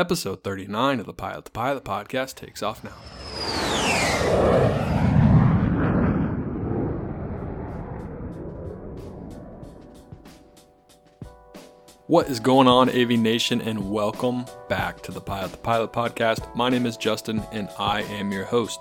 Episode 39 of the Pilot the Pilot podcast takes off now. What is going on, AV Nation, and welcome back to the Pilot the Pilot podcast. My name is Justin, and I am your host.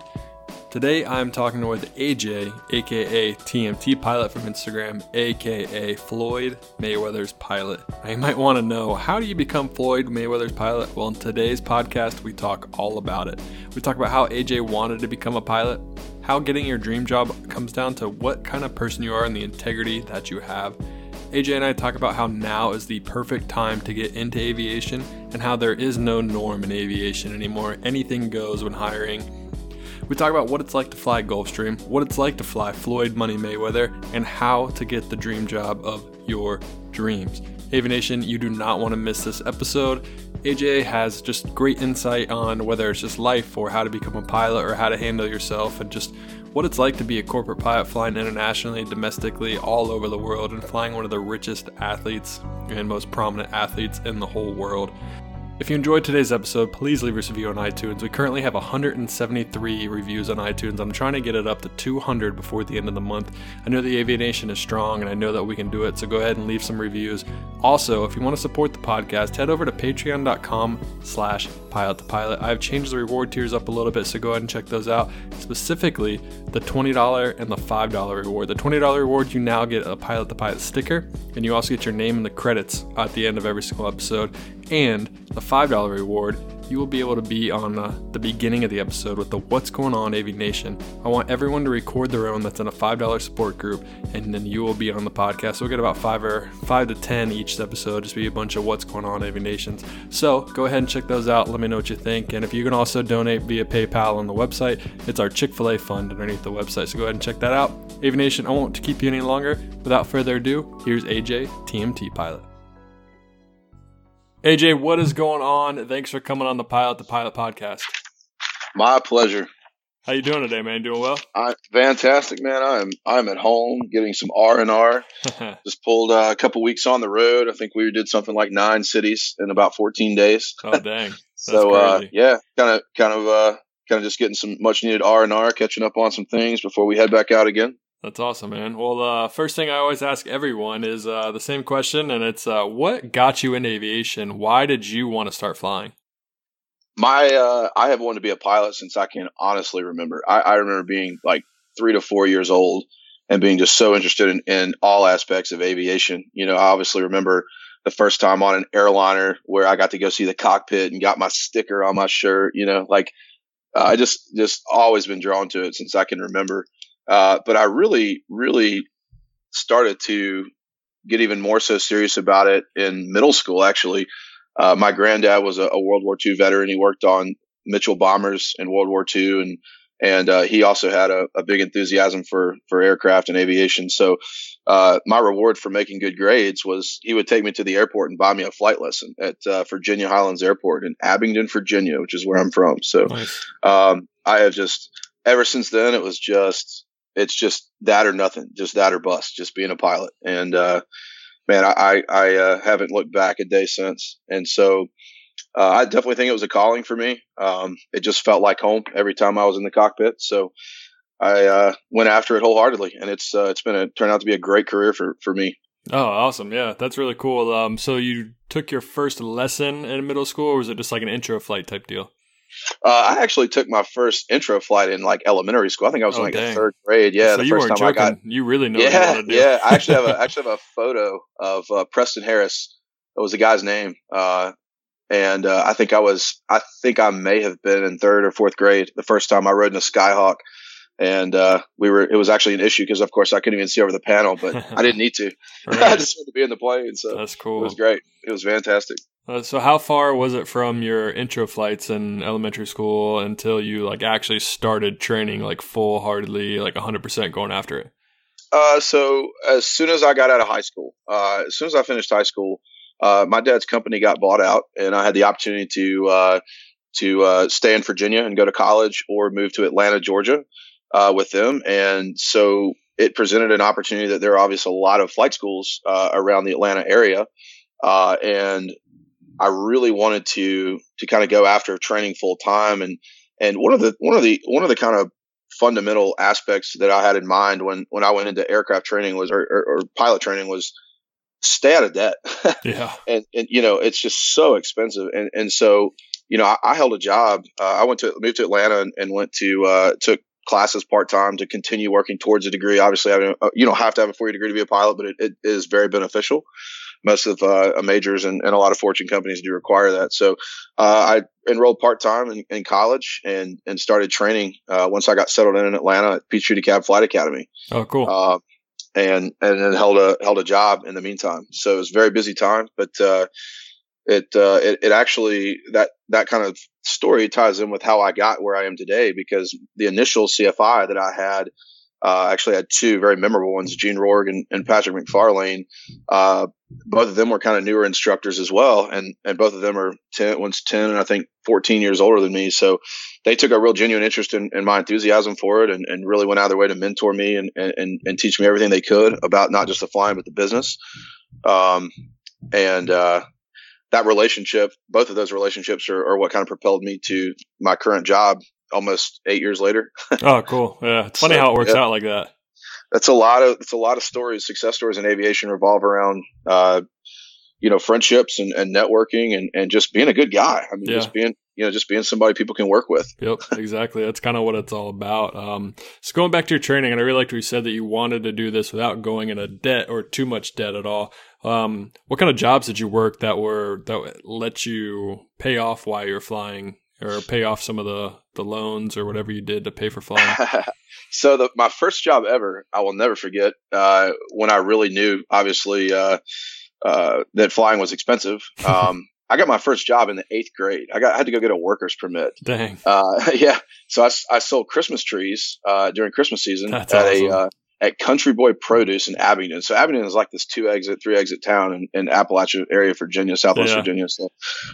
Today I'm talking with AJ, aka TMT Pilot from Instagram, aka Floyd Mayweather's Pilot. Now you might want to know how do you become Floyd Mayweather's Pilot? Well, in today's podcast, we talk all about it. We talk about how AJ wanted to become a pilot, how getting your dream job comes down to what kind of person you are and the integrity that you have. AJ and I talk about how now is the perfect time to get into aviation and how there is no norm in aviation anymore. Anything goes when hiring we talk about what it's like to fly Gulfstream, what it's like to fly Floyd Money Mayweather, and how to get the dream job of your dreams. Aviation, you do not want to miss this episode. AJ has just great insight on whether it's just life or how to become a pilot or how to handle yourself and just what it's like to be a corporate pilot flying internationally, domestically, all over the world, and flying one of the richest athletes and most prominent athletes in the whole world. If you enjoyed today's episode, please leave us a review on iTunes. We currently have 173 reviews on iTunes. I'm trying to get it up to 200 before the end of the month. I know the Aviation is strong and I know that we can do it, so go ahead and leave some reviews. Also, if you want to support the podcast, head over to patreon.com slash pilot the pilot. I've changed the reward tiers up a little bit, so go ahead and check those out. Specifically, the $20 and the $5 reward. The $20 reward, you now get a Pilot the Pilot sticker, and you also get your name in the credits at the end of every single episode and the $5 reward, you will be able to be on uh, the beginning of the episode with the What's Going On AV Nation. I want everyone to record their own that's in a $5 support group, and then you will be on the podcast. So we'll get about five or five to 10 each episode, just be a bunch of What's Going On AV Nations. So go ahead and check those out. Let me know what you think. And if you can also donate via PayPal on the website, it's our Chick fil A fund underneath the website. So go ahead and check that out. AV Nation, I won't keep you any longer. Without further ado, here's AJ, TMT Pilot. AJ, what is going on? Thanks for coming on the Pilot the Pilot podcast. My pleasure. How you doing today, man? Doing well? I fantastic, man. I'm I'm at home getting some R and R. Just pulled uh, a couple weeks on the road. I think we did something like nine cities in about 14 days. Oh dang! so uh, yeah, kind of kind of uh, kind of just getting some much needed R and R, catching up on some things before we head back out again. That's awesome, man. Well, uh, first thing I always ask everyone is uh, the same question, and it's uh, what got you into aviation? Why did you want to start flying? My, uh, I have wanted to be a pilot since I can honestly remember. I, I, remember being like three to four years old and being just so interested in, in all aspects of aviation. You know, I obviously remember the first time on an airliner where I got to go see the cockpit and got my sticker on my shirt. You know, like I just just always been drawn to it since I can remember. Uh, but I really, really started to get even more so serious about it in middle school. Actually, uh, my granddad was a, a, World War II veteran. He worked on Mitchell bombers in World War II, and and uh, he also had a, a, big enthusiasm for for aircraft and aviation. So uh, my reward for making good grades was he would take me to the airport and buy me a flight lesson at uh, Virginia Highlands Airport in Abingdon, Virginia, which is where I'm from. So nice. um, I have just ever since then it was just it's just that or nothing, just that or bust, just being a pilot. And, uh, man, I, I, uh, haven't looked back a day since. And so, uh, I definitely think it was a calling for me. Um, it just felt like home every time I was in the cockpit. So I, uh, went after it wholeheartedly and it's, uh, it's been a, turned out to be a great career for, for me. Oh, awesome. Yeah, that's really cool. Um, so you took your first lesson in middle school or was it just like an intro flight type deal? Uh, I actually took my first intro flight in like elementary school. I think I was oh, in like dang. third grade. Yeah, so the first time joking. I got. You really know. Yeah, yeah. I actually have a actually have a photo of uh, Preston Harris. That was the guy's name. Uh, and uh, I think I was. I think I may have been in third or fourth grade the first time I rode in a Skyhawk. And uh, we were. It was actually an issue because, of course, I couldn't even see over the panel, but I didn't need to. I just wanted to be in the plane. So that's cool. It was great. It was fantastic. Uh, so how far was it from your intro flights in elementary school until you like actually started training like full heartedly, like 100% going after it? Uh, so as soon as I got out of high school, uh, as soon as I finished high school, uh, my dad's company got bought out, and I had the opportunity to uh, to uh, stay in Virginia and go to college, or move to Atlanta, Georgia, uh, with them. And so it presented an opportunity that there are obviously a lot of flight schools around the Atlanta area, and I really wanted to to kind of go after training full time and and one of the one of the one of the kind of fundamental aspects that I had in mind when when I went into aircraft training was or, or, or pilot training was stay out of debt. yeah. And and you know it's just so expensive and and so you know I, I held a job. Uh, I went to moved to Atlanta and, and went to uh, took classes part time to continue working towards a degree. Obviously, I uh, you don't have to have a four year degree to be a pilot, but it, it is very beneficial most of uh, majors and, and, a lot of Fortune companies do require that. So uh, I enrolled part time in, in, college and and started training uh, once I got settled in in Atlanta at Peachtree DeKalb Flight Academy. Oh, cool. Uh, and and then held a held a job in the meantime. So it was a very busy time, but uh, it, uh, it it actually that that kind of story ties in with how I got where I am today because the initial CFI that I had uh, actually had two very memorable ones, Gene Rorg and, and Patrick McFarlane. Uh, both of them were kind of newer instructors as well. And, and both of them are 10, one's 10 and I think 14 years older than me. So they took a real genuine interest in, in my enthusiasm for it and, and really went out of their way to mentor me and, and, and teach me everything they could about not just the flying, but the business. Um, and, uh, that relationship, both of those relationships are, are what kind of propelled me to my current job almost eight years later. oh, cool. Yeah. It's funny so, how it works yeah. out like that. That's a lot of, it's a lot of stories, success stories in aviation revolve around, uh, you know, friendships and, and networking and, and just being a good guy. I mean, yeah. just being, you know, just being somebody people can work with. Yep, exactly. That's kind of what it's all about. Um, so going back to your training, and I really liked what you said that you wanted to do this without going into debt or too much debt at all. Um, what kind of jobs did you work that were that let you pay off while you're flying or pay off some of the the loans or whatever you did to pay for flying? so the my first job ever, I will never forget. Uh, when I really knew, obviously, uh, uh, that flying was expensive. Um, I got my first job in the eighth grade. I got I had to go get a worker's permit. Dang. Uh, yeah. So I, I sold Christmas trees uh, during Christmas season That's at awesome. a uh, at Country Boy Produce in Abingdon. So Abingdon is like this two exit, three exit town in, in Appalachia area, Virginia, Southwest yeah. Virginia. So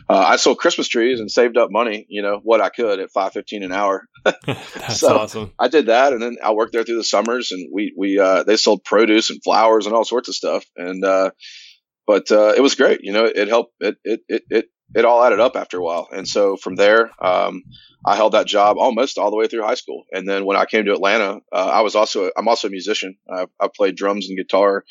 uh, I sold Christmas trees and saved up money, you know, what I could at five fifteen an hour. That's so awesome. I did that, and then I worked there through the summers, and we we uh, they sold produce and flowers and all sorts of stuff, and uh, but uh, it was great. You know, it helped. It it it it it all added up after a while. And so from there, um, I held that job almost all the way through high school. And then when I came to Atlanta, uh, I was also, I'm also a musician. I, I played drums and guitar,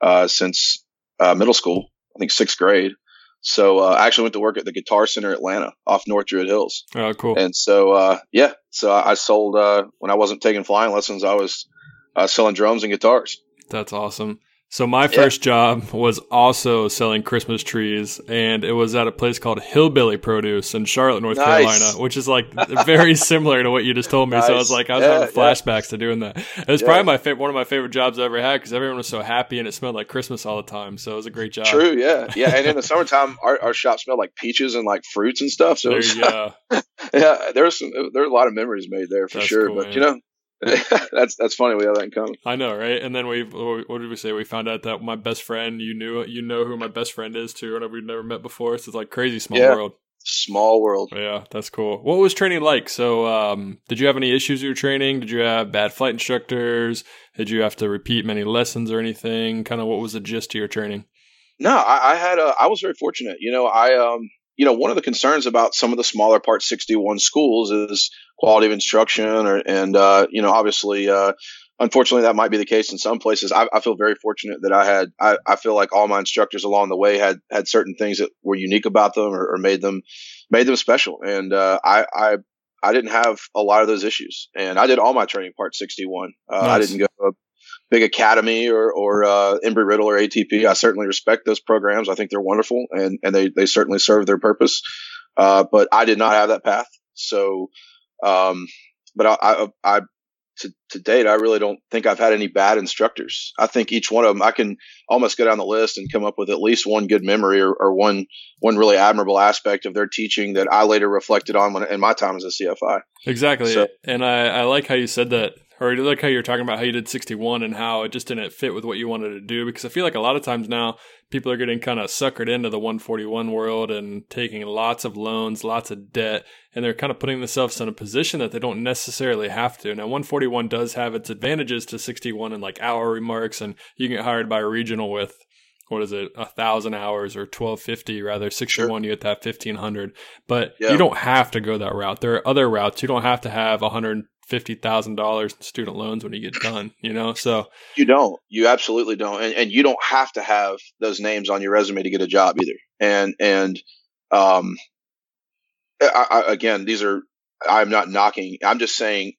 uh, since, uh, middle school, I think sixth grade. So, uh, I actually went to work at the Guitar Center Atlanta off North Druid Hills. Oh, cool. And so, uh, yeah, so I sold, uh, when I wasn't taking flying lessons, I was, selling drums and guitars. That's awesome. So my first yeah. job was also selling Christmas trees, and it was at a place called Hillbilly Produce in Charlotte, North nice. Carolina, which is like very similar to what you just told me. Nice. So I was like, I was yeah, having flashbacks yeah. to doing that. It was probably my favorite, one of my favorite jobs I ever had because everyone was so happy and it smelled like Christmas all the time. So it was a great job. True, yeah, yeah. And in the summertime, our, our shop smelled like peaches and like fruits and stuff. So there was, yeah, yeah, there was some, there were a lot of memories made there for That's sure. Cool, but you know, that's that's funny. We have that in common. I know, right? And then we, what did we say? We found out that my best friend, you knew, you know who my best friend is too, and we've never met before. So it's like crazy small yeah. world. Small world. Yeah, that's cool. What was training like? So, um, did you have any issues with your training? Did you have bad flight instructors? Did you have to repeat many lessons or anything? Kind of what was the gist of your training? No, I, I had. A, I was very fortunate. You know, I um, you know, one of the concerns about some of the smaller Part 61 schools is quality of instruction, or, and uh, you know, obviously, uh, unfortunately, that might be the case in some places. I, I feel very fortunate that I had. I, I, feel like all my instructors along the way had had certain things that were unique about them, or, or made them made them special. And uh, I, I I didn't have a lot of those issues, and I did all my training Part 61. Uh, nice. I didn't go big academy or, or uh, Embry Riddle or ATP. I certainly respect those programs. I think they're wonderful and, and they, they certainly serve their purpose. Uh, but I did not have that path. So, um, but I, I, I to, to date, I really don't think I've had any bad instructors. I think each one of them, I can almost go down the list and come up with at least one good memory or, or one one really admirable aspect of their teaching that I later reflected on when in my time as a CFI. Exactly, so, and I, I like how you said that or like how you're talking about how you did 61 and how it just didn't fit with what you wanted to do because i feel like a lot of times now people are getting kind of suckered into the 141 world and taking lots of loans lots of debt and they're kind of putting themselves in a position that they don't necessarily have to now 141 does have its advantages to 61 and like hour remarks and you can get hired by a regional with what is it, a thousand hours or twelve fifty rather sixty one, sure. you get that fifteen hundred. But yeah. you don't have to go that route. There are other routes. You don't have to have a hundred fifty thousand dollars in student loans when you get done. You know, so you don't. You absolutely don't, and, and you don't have to have those names on your resume to get a job either. And and um, I, I, again, these are I'm not knocking. I'm just saying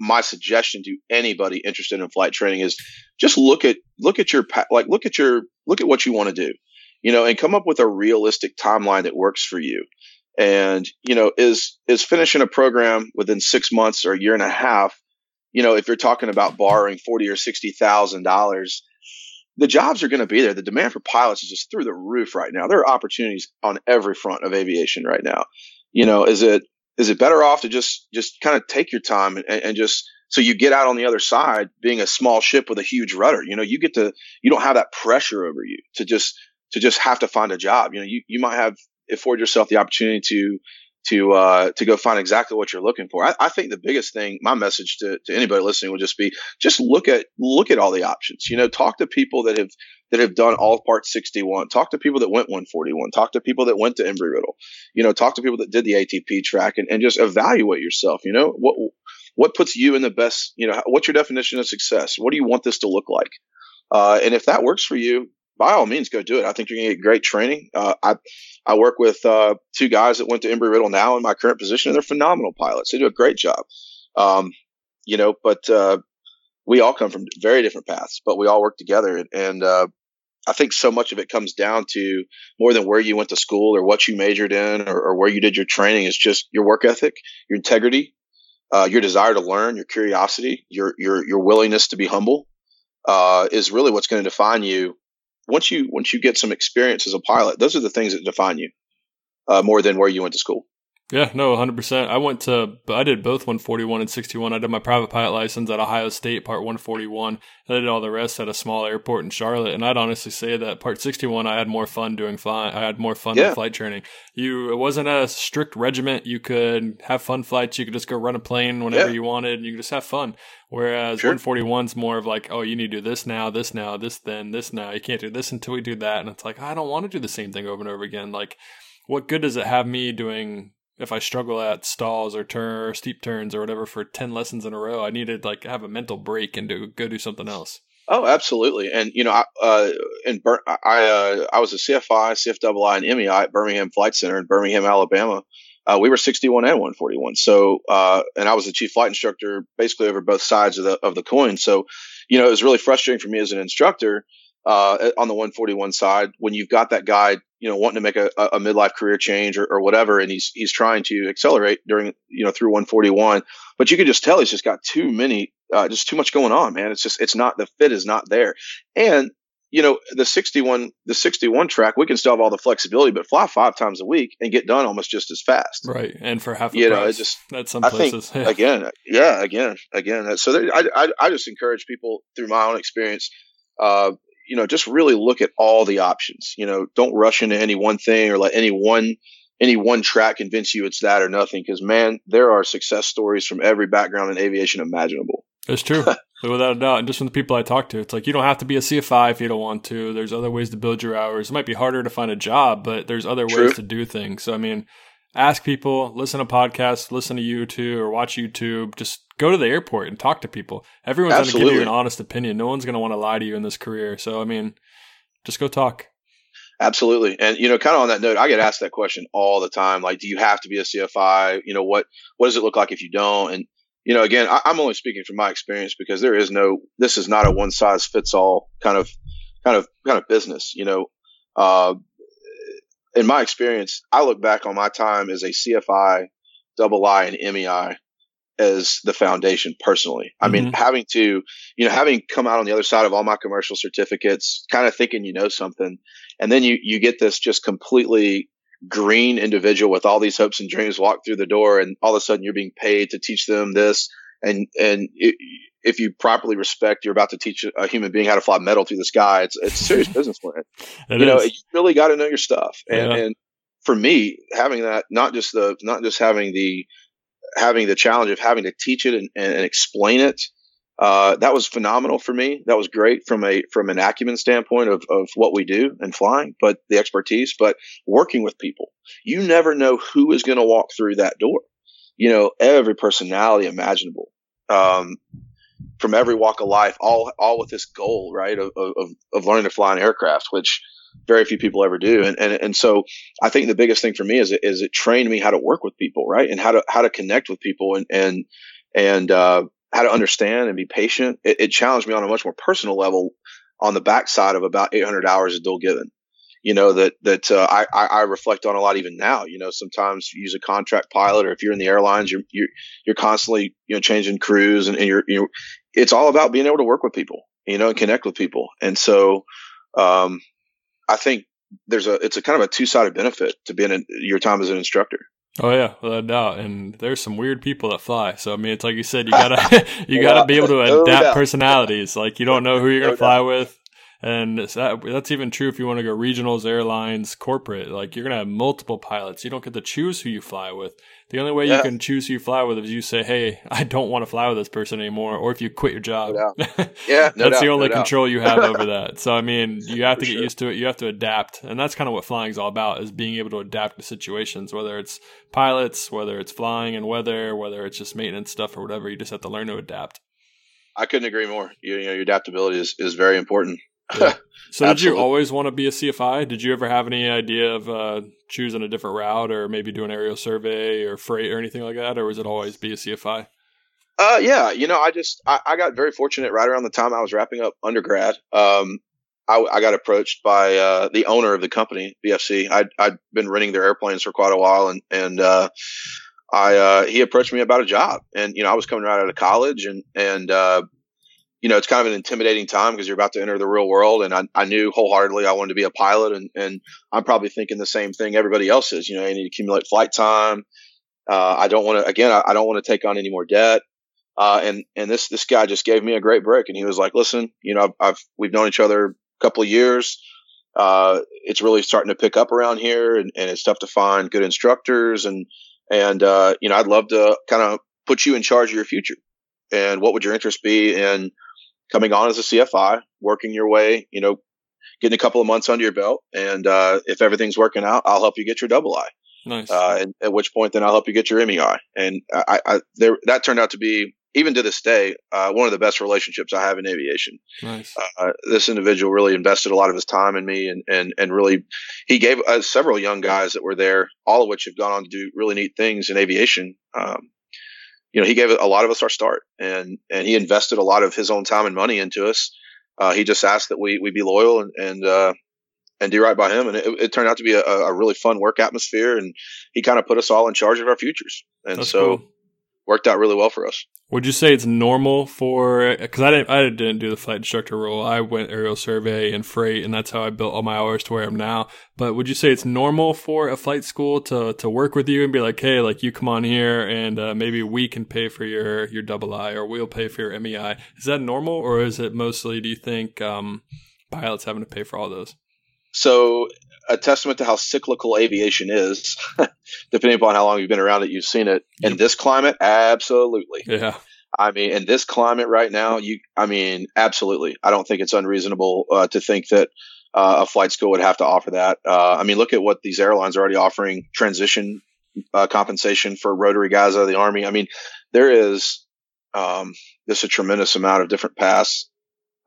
my suggestion to anybody interested in flight training is just look at look at your like look at your look at what you want to do you know and come up with a realistic timeline that works for you and you know is is finishing a program within six months or a year and a half you know if you're talking about borrowing forty or sixty thousand dollars the jobs are going to be there. The demand for pilots is just through the roof right now. There are opportunities on every front of aviation right now. You know is it is it better off to just just kind of take your time and, and just so you get out on the other side being a small ship with a huge rudder you know you get to you don't have that pressure over you to just to just have to find a job. You know you, you might have afford yourself the opportunity to to uh, to go find exactly what you're looking for. I, I, think the biggest thing, my message to, to anybody listening would just be just look at look at all the options. You know, talk to people that have that have done all part 61. Talk to people that went 141. Talk to people that went to Embry Riddle. You know, talk to people that did the ATP track and, and just evaluate yourself. You know, what what puts you in the best. You know, what's your definition of success? What do you want this to look like? Uh, and if that works for you, by all means, go do it. I think you're going to get great training. Uh, I I work with uh, two guys that went to Embry Riddle now in my current position, and they're phenomenal pilots. They do a great job. Um, you know, but uh, we all come from very different paths, but we all work together. And, uh, I think so much of it comes down to more than where you went to school or what you majored in or, or where you did your training. It's just your work ethic, your integrity, uh, your desire to learn, your curiosity, your your your willingness to be humble. Uh, is really what's going to define you once you once you get some experience as a pilot, those are the things that define you uh, more than where you went to school. Yeah, no, 100%. I went to, I did both 141 and 61. I did my private pilot license at Ohio State, part 141. And I did all the rest at a small airport in Charlotte. And I'd honestly say that part 61, I had more fun doing flying. I had more fun yeah. flight training. You, it wasn't a strict regiment. You could have fun flights. You could just go run a plane whenever yeah. you wanted and you could just have fun. Whereas sure. 141's more of like, oh, you need to do this now, this now, this then, this now. You can't do this until we do that. And it's like, I don't want to do the same thing over and over again. Like, what good does it have me doing if I struggle at stalls or turn or steep turns or whatever for ten lessons in a row, I need to like have a mental break and do go do something else. Oh, absolutely. And you know, I, uh, in Bur- I uh, I was a CFI, CFII, and MEI at Birmingham Flight Center in Birmingham, Alabama. Uh, we were 61 and 141. So, uh, and I was the chief flight instructor basically over both sides of the of the coin. So, you know, it was really frustrating for me as an instructor uh, on the 141 side when you've got that guy, you know, wanting to make a, a midlife career change or, or whatever, and he's he's trying to accelerate during you know through 141, but you can just tell he's just got too many, uh, just too much going on, man. It's just it's not the fit is not there, and you know the 61 the 61 track we can still have all the flexibility, but fly five times a week and get done almost just as fast. Right, and for half you know, it just that's some places, I think, again, yeah, again, again. So there, I, I I just encourage people through my own experience. Uh, you know, just really look at all the options. You know, don't rush into any one thing or let any one any one track convince you it's that or nothing. Because man, there are success stories from every background in aviation imaginable. It's true, without a doubt. And just from the people I talk to, it's like you don't have to be a CFI if you don't want to. There's other ways to build your hours. It might be harder to find a job, but there's other true. ways to do things. So I mean, ask people, listen to podcasts, listen to YouTube or watch YouTube. Just go to the airport and talk to people. Everyone's going to give you an honest opinion. No one's going to want to lie to you in this career. So, I mean, just go talk. Absolutely. And, you know, kind of on that note, I get asked that question all the time. Like, do you have to be a CFI? You know, what, what does it look like if you don't? And, you know, again, I, am only speaking from my experience because there is no, this is not a one size fits all kind of, kind of, kind of business. You know, uh, in my experience, I look back on my time as a CFI, double I, and MEI as the foundation personally. I mm-hmm. mean, having to, you know, having come out on the other side of all my commercial certificates, kind of thinking you know something, and then you you get this just completely green individual with all these hopes and dreams walk through the door, and all of a sudden you're being paid to teach them this, and and it, if you properly respect, you're about to teach a human being how to fly metal through the sky. It's it's serious business plan. you is. know, you really got to know your stuff, and yeah. and for me, having that, not just the not just having the having the challenge of having to teach it and, and explain it uh, that was phenomenal for me. That was great from a from an acumen standpoint of of what we do and flying, but the expertise, but working with people. You never know who is going to walk through that door. You know, every personality imaginable, um, from every walk of life, all all with this goal, right, of of, of learning to fly an aircraft, which very few people ever do. And, and, and so I think the biggest thing for me is it, is it trained me how to work with people, right. And how to, how to connect with people and, and, and, uh, how to understand and be patient. It, it, challenged me on a much more personal level on the backside of about 800 hours of dual given. You know that that uh, I, I reflect on a lot even now. You know, sometimes you use a contract pilot, or if you're in the airlines, you're you're, you're constantly you know changing crews, and, and you're you it's all about being able to work with people, you know, and connect with people. And so, um, I think there's a it's a kind of a two sided benefit to being in your time as an instructor. Oh yeah, without doubt. And there's some weird people that fly. So I mean, it's like you said, you gotta you gotta be able to adapt personalities. Like you don't know who you're gonna fly with. And that, that's even true if you want to go regionals, airlines, corporate. Like you're going to have multiple pilots. You don't get to choose who you fly with. The only way yeah. you can choose who you fly with is you say, "Hey, I don't want to fly with this person anymore," or if you quit your job. No yeah, no that's doubt, the only no control you have over that. So I mean, you have to get sure. used to it. You have to adapt, and that's kind of what flying is all about: is being able to adapt to situations, whether it's pilots, whether it's flying and weather, whether it's just maintenance stuff or whatever. You just have to learn to adapt. I couldn't agree more. You, you know, your adaptability is, is very important. Yeah. So did you always want to be a CFI? Did you ever have any idea of uh, choosing a different route or maybe do an aerial survey or freight or anything like that? Or was it always be a CFI? Uh, yeah, you know, I just, I, I got very fortunate right around the time I was wrapping up undergrad. Um, I, I got approached by, uh, the owner of the company, BFC. I'd, I'd been renting their airplanes for quite a while and, and, uh, I, uh, he approached me about a job and, you know, I was coming right out of college and, and, uh, you know, it's kind of an intimidating time because you're about to enter the real world. And I, I knew wholeheartedly I wanted to be a pilot. And, and I'm probably thinking the same thing everybody else is. You know, I need to accumulate flight time. Uh, I don't want to, again, I, I don't want to take on any more debt. Uh, and, and this, this guy just gave me a great break. And he was like, listen, you know, I've, I've we've known each other a couple of years. Uh, it's really starting to pick up around here and, and it's tough to find good instructors. And, and, uh, you know, I'd love to kind of put you in charge of your future. And what would your interest be in, coming on as a CFI, working your way, you know, getting a couple of months under your belt. And uh, if everything's working out, I'll help you get your double I. Nice. Uh, and at which point, then I'll help you get your MEI. And I, I there, that turned out to be, even to this day, uh, one of the best relationships I have in aviation. Nice. Uh, this individual really invested a lot of his time in me, and and and really, he gave us uh, several young guys that were there, all of which have gone on to do really neat things in aviation. Um, you know, he gave a lot of us our start and, and he invested a lot of his own time and money into us. Uh, he just asked that we, we be loyal and, and, uh, and do right by him. And it, it turned out to be a, a, really fun work atmosphere. And he kind of put us all in charge of our futures. And That's so cool. worked out really well for us. Would you say it's normal for because I didn't I didn't do the flight instructor role. I went aerial survey and freight, and that's how I built all my hours to where I'm now. But would you say it's normal for a flight school to to work with you and be like, hey, like you come on here, and uh, maybe we can pay for your your double I, or we'll pay for your MEI. Is that normal, or is it mostly? Do you think um, pilots having to pay for all those? So a testament to how cyclical aviation is. Depending upon how long you've been around it, you've seen it. In this climate, absolutely. Yeah. I mean, in this climate right now, you, I mean, absolutely. I don't think it's unreasonable uh, to think that uh, a flight school would have to offer that. Uh, I mean, look at what these airlines are already offering transition uh, compensation for rotary guys out of the army. I mean, there is um, just a tremendous amount of different paths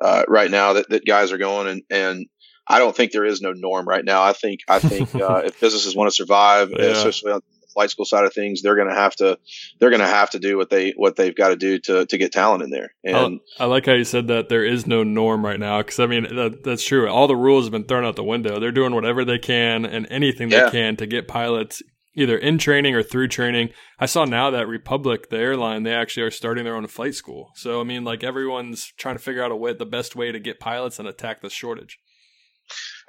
uh, right now that, that guys are going and, and I don't think there is no norm right now. I think I think uh, if businesses want to survive, yeah. especially on the flight school side of things, they're going to have to they're going to have to do what they what they've got to do to to get talent in there. And I, I like how you said that there is no norm right now because I mean that, that's true. All the rules have been thrown out the window. They're doing whatever they can and anything yeah. they can to get pilots either in training or through training. I saw now that Republic, the airline, they actually are starting their own flight school. So I mean, like everyone's trying to figure out a way, the best way to get pilots and attack the shortage.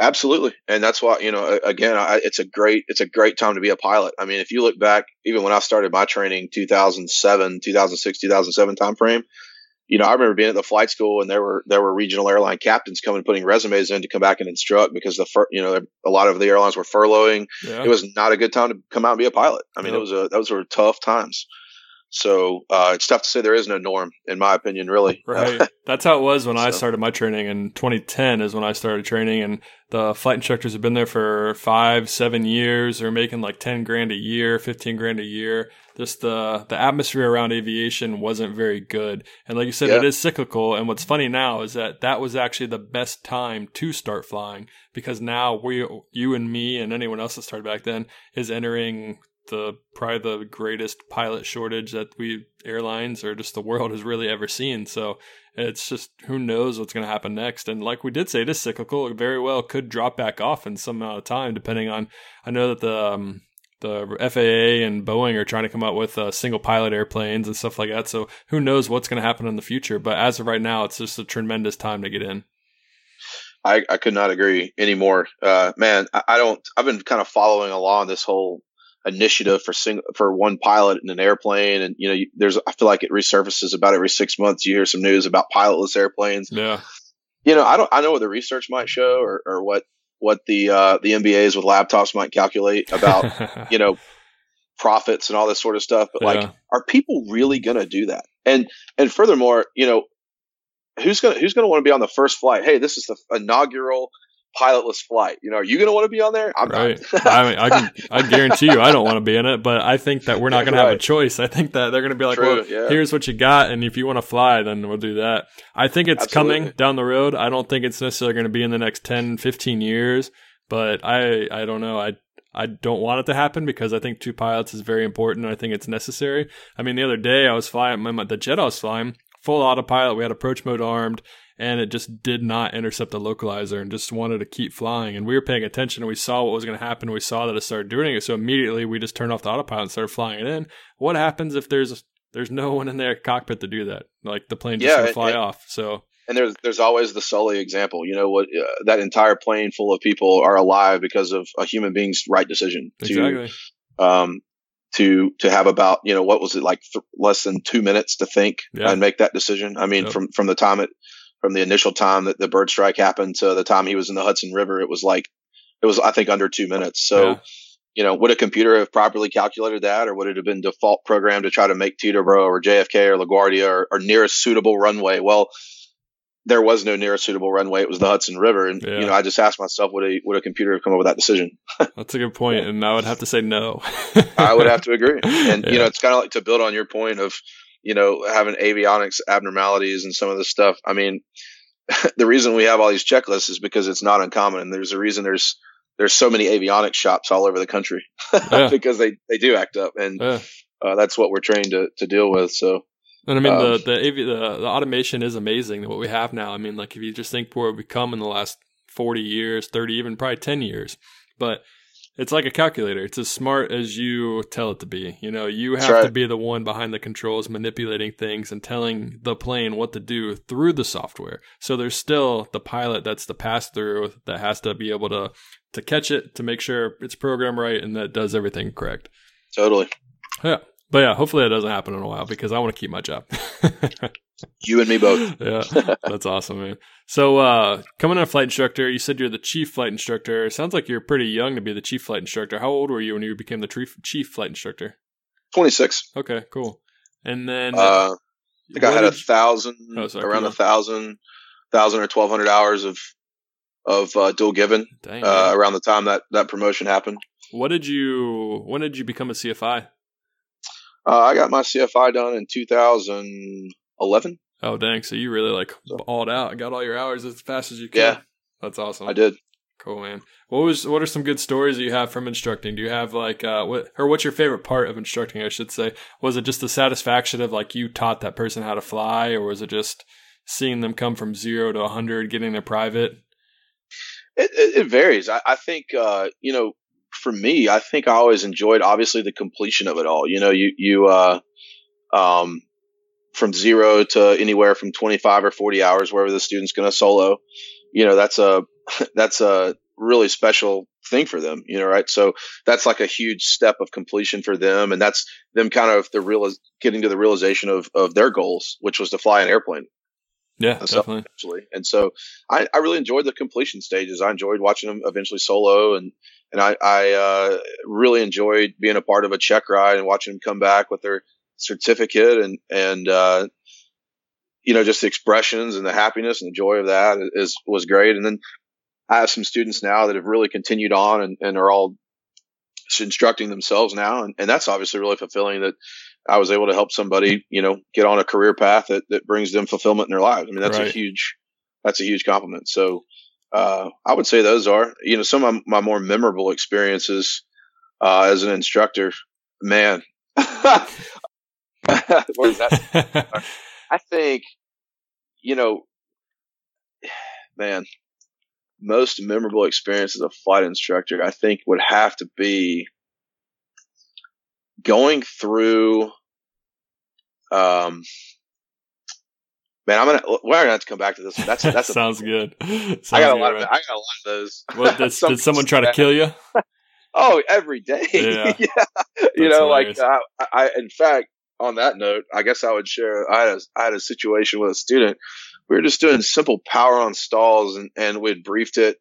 Absolutely, and that's why you know again, I, it's a great it's a great time to be a pilot. I mean, if you look back, even when I started my training, 2007, 2006, 2007 time frame, you know, I remember being at the flight school and there were there were regional airline captains coming putting resumes in to come back and instruct because the fir- you know a lot of the airlines were furloughing. Yeah. It was not a good time to come out and be a pilot. I mean, it was a those were tough times. So uh, it's tough to say there is no norm, in my opinion, really. Right. That's how it was when so. I started my training in 2010 is when I started training and the flight instructors have been there for five, seven years. They're making like 10 grand a year, 15 grand a year. Just the, the atmosphere around aviation wasn't very good. And like you said, yeah. it is cyclical. And what's funny now is that that was actually the best time to start flying because now we, you and me and anyone else that started back then is entering the probably the greatest pilot shortage that we airlines or just the world has really ever seen. So it's just who knows what's going to happen next. And like we did say, it is cyclical. It very well could drop back off in some amount of time, depending on. I know that the um, the FAA and Boeing are trying to come out with uh, single pilot airplanes and stuff like that. So who knows what's going to happen in the future? But as of right now, it's just a tremendous time to get in. I, I could not agree anymore. Uh, man, I, I don't. I've been kind of following along this whole initiative for single for one pilot in an airplane. And you know there's i feel like it resurfaces about every six months. You hear some news about pilotless airplanes. Yeah. You know i don't i know what the research might show or, or what what the uh the mbas with laptops might calculate about you know profits and all this sort of stuff. But yeah. like are people really gonna do that? And and furthermore you know who's gonna who's gonna want to be on the first flight? Hey this is the inaugural pilotless flight. You know, are you going to want to be on there? I'm right. I mean, I can, I guarantee you, I don't want to be in it, but I think that we're not going right. to have a choice. I think that they're going to be like, True, well, yeah. here's what you got, and if you want to fly, then we'll do that. I think it's Absolutely. coming down the road. I don't think it's necessarily going to be in the next 10, 15 years, but I, I don't know. I, I don't want it to happen because I think two pilots is very important. And I think it's necessary. I mean, the other day I was flying my, the jet I was flying full autopilot. We had approach mode armed and it just did not intercept the localizer and just wanted to keep flying. And we were paying attention and we saw what was going to happen. We saw that it started doing it. So immediately we just turned off the autopilot and started flying it in. What happens if there's there's no one in their cockpit to do that? Like the plane just yeah, fly off. So and there's there's always the Sully example. You know what? Uh, that entire plane full of people are alive because of a human being's right decision exactly. to um to to have about you know what was it like th- less than two minutes to think yeah. and make that decision. I mean, yep. from from the time it from the initial time that the bird strike happened to the time he was in the Hudson River, it was like it was I think under two minutes. So. Yeah. You know, would a computer have properly calculated that, or would it have been default programmed to try to make Teterboro or JFK or LaGuardia or, or nearest suitable runway? Well, there was no nearest suitable runway. It was the Hudson River, and yeah. you know, I just asked myself, would a would a computer have come up with that decision? That's a good point, and I would have to say no. I would have to agree, and yeah. you know, it's kind of like to build on your point of you know, having avionics abnormalities and some of this stuff. I mean, the reason we have all these checklists is because it's not uncommon, and there's a reason there's there's so many avionics shops all over the country yeah. because they they do act up, and yeah. uh, that's what we're trained to to deal with. So. And I mean um, the, the the the automation is amazing what we have now. I mean, like if you just think where we've come in the last forty years, thirty, even probably ten years, but it's like a calculator. It's as smart as you tell it to be. You know, you have right. to be the one behind the controls, manipulating things and telling the plane what to do through the software. So there's still the pilot that's the pass through that has to be able to to catch it to make sure it's programmed right and that does everything correct. Totally. Yeah. But yeah, hopefully that doesn't happen in a while because I want to keep my job. you and me both. yeah. That's awesome, man. So, uh, coming on flight instructor, you said you're the chief flight instructor. It sounds like you're pretty young to be the chief flight instructor. How old were you when you became the chief flight instructor? 26. Okay, cool. And then, uh, I think I had a thousand, oh, sorry, around a thousand, thousand or 1200 hours of, of, uh, dual given, Dang, uh, around the time that, that promotion happened. What did you, when did you become a CFI? Uh, I got my CFI done in 2011. Oh dang! So you really like so, balled out, got all your hours as fast as you could. Yeah, that's awesome. I did. Cool, man. What was what are some good stories you have from instructing? Do you have like uh what or what's your favorite part of instructing? I should say. Was it just the satisfaction of like you taught that person how to fly, or was it just seeing them come from zero to a hundred, getting their private? It, it, it varies. I, I think uh, you know for me, I think I always enjoyed obviously the completion of it all. You know, you you uh, um, from zero to anywhere from 25 or 40 hours, wherever the student's going to solo. You know, that's a that's a really special thing for them. You know, right? So that's like a huge step of completion for them, and that's them kind of the real getting to the realization of of their goals, which was to fly an airplane. Yeah, definitely. Actually, and so I, I really enjoyed the completion stages. I enjoyed watching them eventually solo, and and I, I uh, really enjoyed being a part of a check ride and watching them come back with their certificate and and uh, you know just the expressions and the happiness and the joy of that is was great. And then I have some students now that have really continued on and, and are all instructing themselves now, and, and that's obviously really fulfilling that I was able to help somebody you know get on a career path that that brings them fulfillment in their lives. I mean that's right. a huge that's a huge compliment. So uh, I would say those are you know some of my more memorable experiences uh, as an instructor. Man, what is that? I think, you know, man, most memorable experience as a flight instructor, I think would have to be going through, um, Man, I'm gonna we're gonna have to come back to this. That's that's sounds a, good. Sounds I got a lot of I got a lot of those. What, did, did someone try to kill you? Oh, every day. Yeah. yeah. You know, hilarious. like I, I, in fact, on that note, I guess I would share. I had a, I had a situation with a student. We were just doing simple power on stalls, and and we'd briefed it,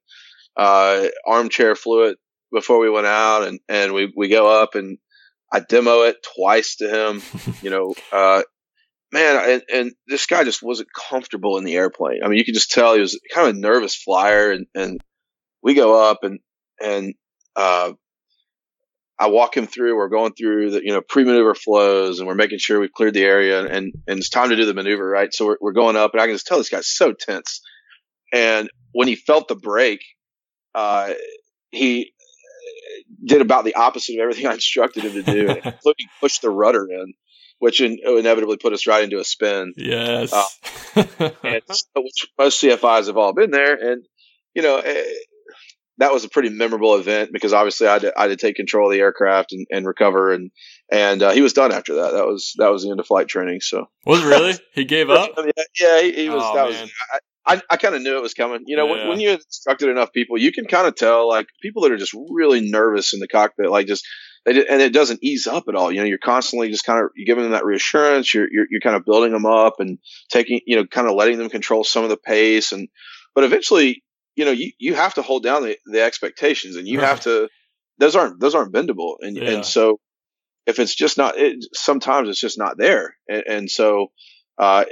uh, armchair flew it before we went out, and and we we go up and I demo it twice to him. you know, uh, man, and, and this guy just wasn't comfortable in the airplane. I mean, you could just tell he was kind of a nervous flyer, and and we go up and and uh, I walk him through. We're going through the you know pre-maneuver flows, and we're making sure we've cleared the area, and and it's time to do the maneuver, right? So we're, we're going up, and I can just tell this guy's so tense. And when he felt the break, uh, he did about the opposite of everything I instructed him to do, including push the rudder in, which in, inevitably put us right into a spin. Yes, uh, and, which most CFIs have all been there, and you know. Eh, that was a pretty memorable event because obviously I had to, I had to take control of the aircraft and, and recover and and uh, he was done after that. That was that was the end of flight training. So was really he gave up? yeah, yeah, he, he was. Oh, that man. was. I, I, I kind of knew it was coming. You know, yeah. when, when you instructed enough people, you can kind of tell like people that are just really nervous in the cockpit, like just they and it doesn't ease up at all. You know, you're constantly just kind of giving them that reassurance. You're, you're you're kind of building them up and taking you know kind of letting them control some of the pace and but eventually you know, you, you have to hold down the, the expectations and you right. have to, those aren't, those aren't bendable. And, yeah. and so if it's just not, it, sometimes it's just not there. And, and so, uh,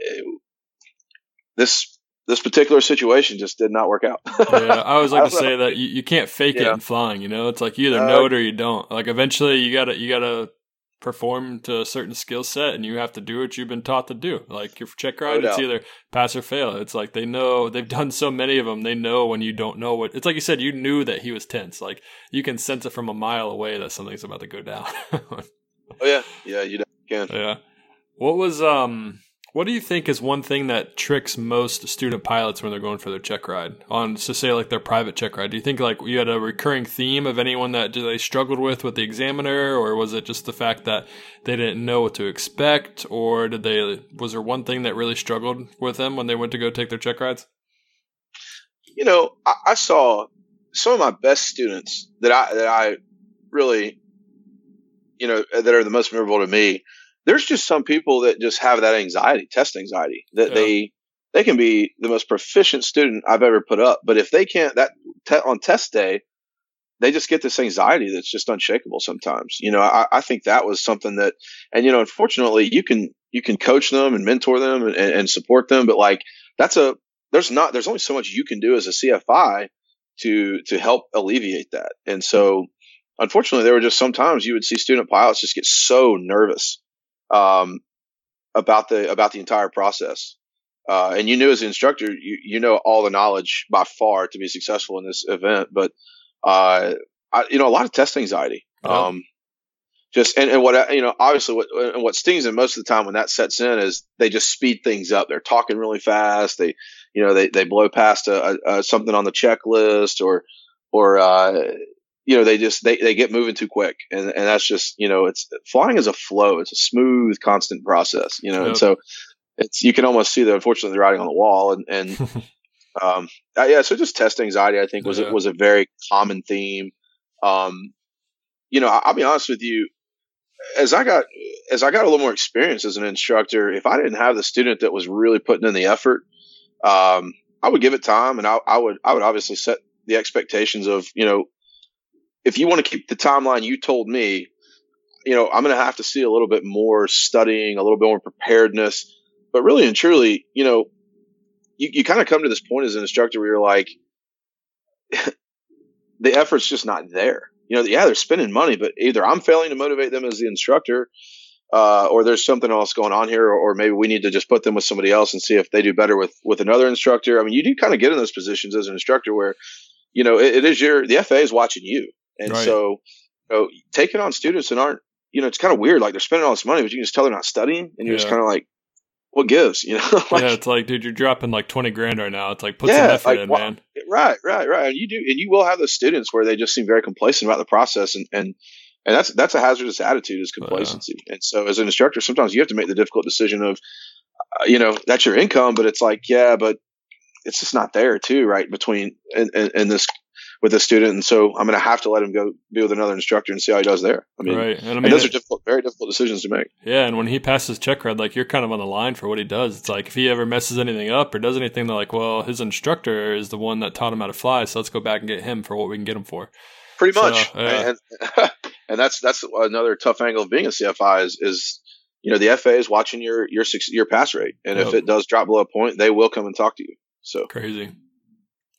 this, this particular situation just did not work out. yeah, I always like to say that you, you can't fake yeah. it in flying. You know, it's like you either uh, know it or you don't. Like eventually, you gotta you gotta perform to a certain skill set and you have to do what you've been taught to do. Like your check ride, no it's either pass or fail. It's like they know they've done so many of them. They know when you don't know what it's like you said, you knew that he was tense. Like you can sense it from a mile away that something's about to go down. oh yeah. Yeah, you can. Yeah. What was um what do you think is one thing that tricks most student pilots when they're going for their check ride on, to say like their private check ride? Do you think like you had a recurring theme of anyone that they struggled with with the examiner, or was it just the fact that they didn't know what to expect, or did they was there one thing that really struggled with them when they went to go take their check rides? You know, I, I saw some of my best students that I that I really, you know, that are the most memorable to me there's just some people that just have that anxiety, test anxiety, that yeah. they they can be the most proficient student I've ever put up, but if they can't that te- on test day, they just get this anxiety that's just unshakable sometimes. You know, I, I, think that was something that, and you know, unfortunately, you can you can coach them and mentor them and, and support them, but like that's a there's not there's only so much you can do as a CFI to to help alleviate that. And so, unfortunately, there were just sometimes you would see student pilots just get so nervous um, about the about the entire process. Uh, and you knew as an instructor, you you know all the knowledge by far to be successful in this event. But uh, I, you know, a lot of test anxiety. Um, just and, and what you know, obviously, what and what stings them most of the time when that sets in is they just speed things up. They're talking really fast. They, you know, they they blow past a, a, a something on the checklist or or uh, you know, they just, they, they get moving too quick. And, and that's just, you know, it's flying is a flow. It's a smooth, constant process, you know, yep. and so it's, you can almost see the, unfortunately, the writing on the wall and, and, um, uh, yeah, so just test anxiety, I think was, yeah. was a very common theme. Um, you know, I, will be honest with you, as I got, as I got a little more experience as an instructor, if I didn't have the student that was really putting in the effort, um, I would give it time and I, I would, I would obviously set the expectations of, you know, if you want to keep the timeline you told me, you know, I'm going to have to see a little bit more studying, a little bit more preparedness. But really and truly, you know, you, you kind of come to this point as an instructor where you're like, the effort's just not there. You know, yeah, they're spending money, but either I'm failing to motivate them as the instructor, uh, or there's something else going on here, or, or, maybe we need to just put them with somebody else and see if they do better with with another instructor. I mean, you do kind of get in those positions as an instructor where, you know, it, it is your the FA is watching you, and right. so you know, taking on students that aren't, you know, it's kind of weird. Like they're spending all this money, but you can just tell they're not studying, and you're yeah. just kind of like, what gives, you know? like, yeah, it's like, dude, you're dropping like twenty grand right now. It's like put yeah, some effort like, in, well, man. Right, right, right. And you do, and you will have those students where they just seem very complacent about the process, and and and that's that's a hazardous attitude is complacency. And so, as an instructor, sometimes you have to make the difficult decision of, uh, you know, that's your income, but it's like, yeah, but it's just not there too, right? Between and, and this with a student, and so I'm going to have to let him go be with another instructor and see how he does there. I mean, right. and, I mean, and those it, are difficult, very difficult decisions to make. Yeah, and when he passes check ride, like you're kind of on the line for what he does. It's like if he ever messes anything up or does anything, they're like, well, his instructor is the one that taught him how to fly, so let's go back and get him for what we can get him for. Pretty much, so, yeah. and, and that's that's another tough angle of being a CFI is is you know the FAA is watching your your your pass rate, and yep. if it does drop below a point, they will come and talk to you. So crazy.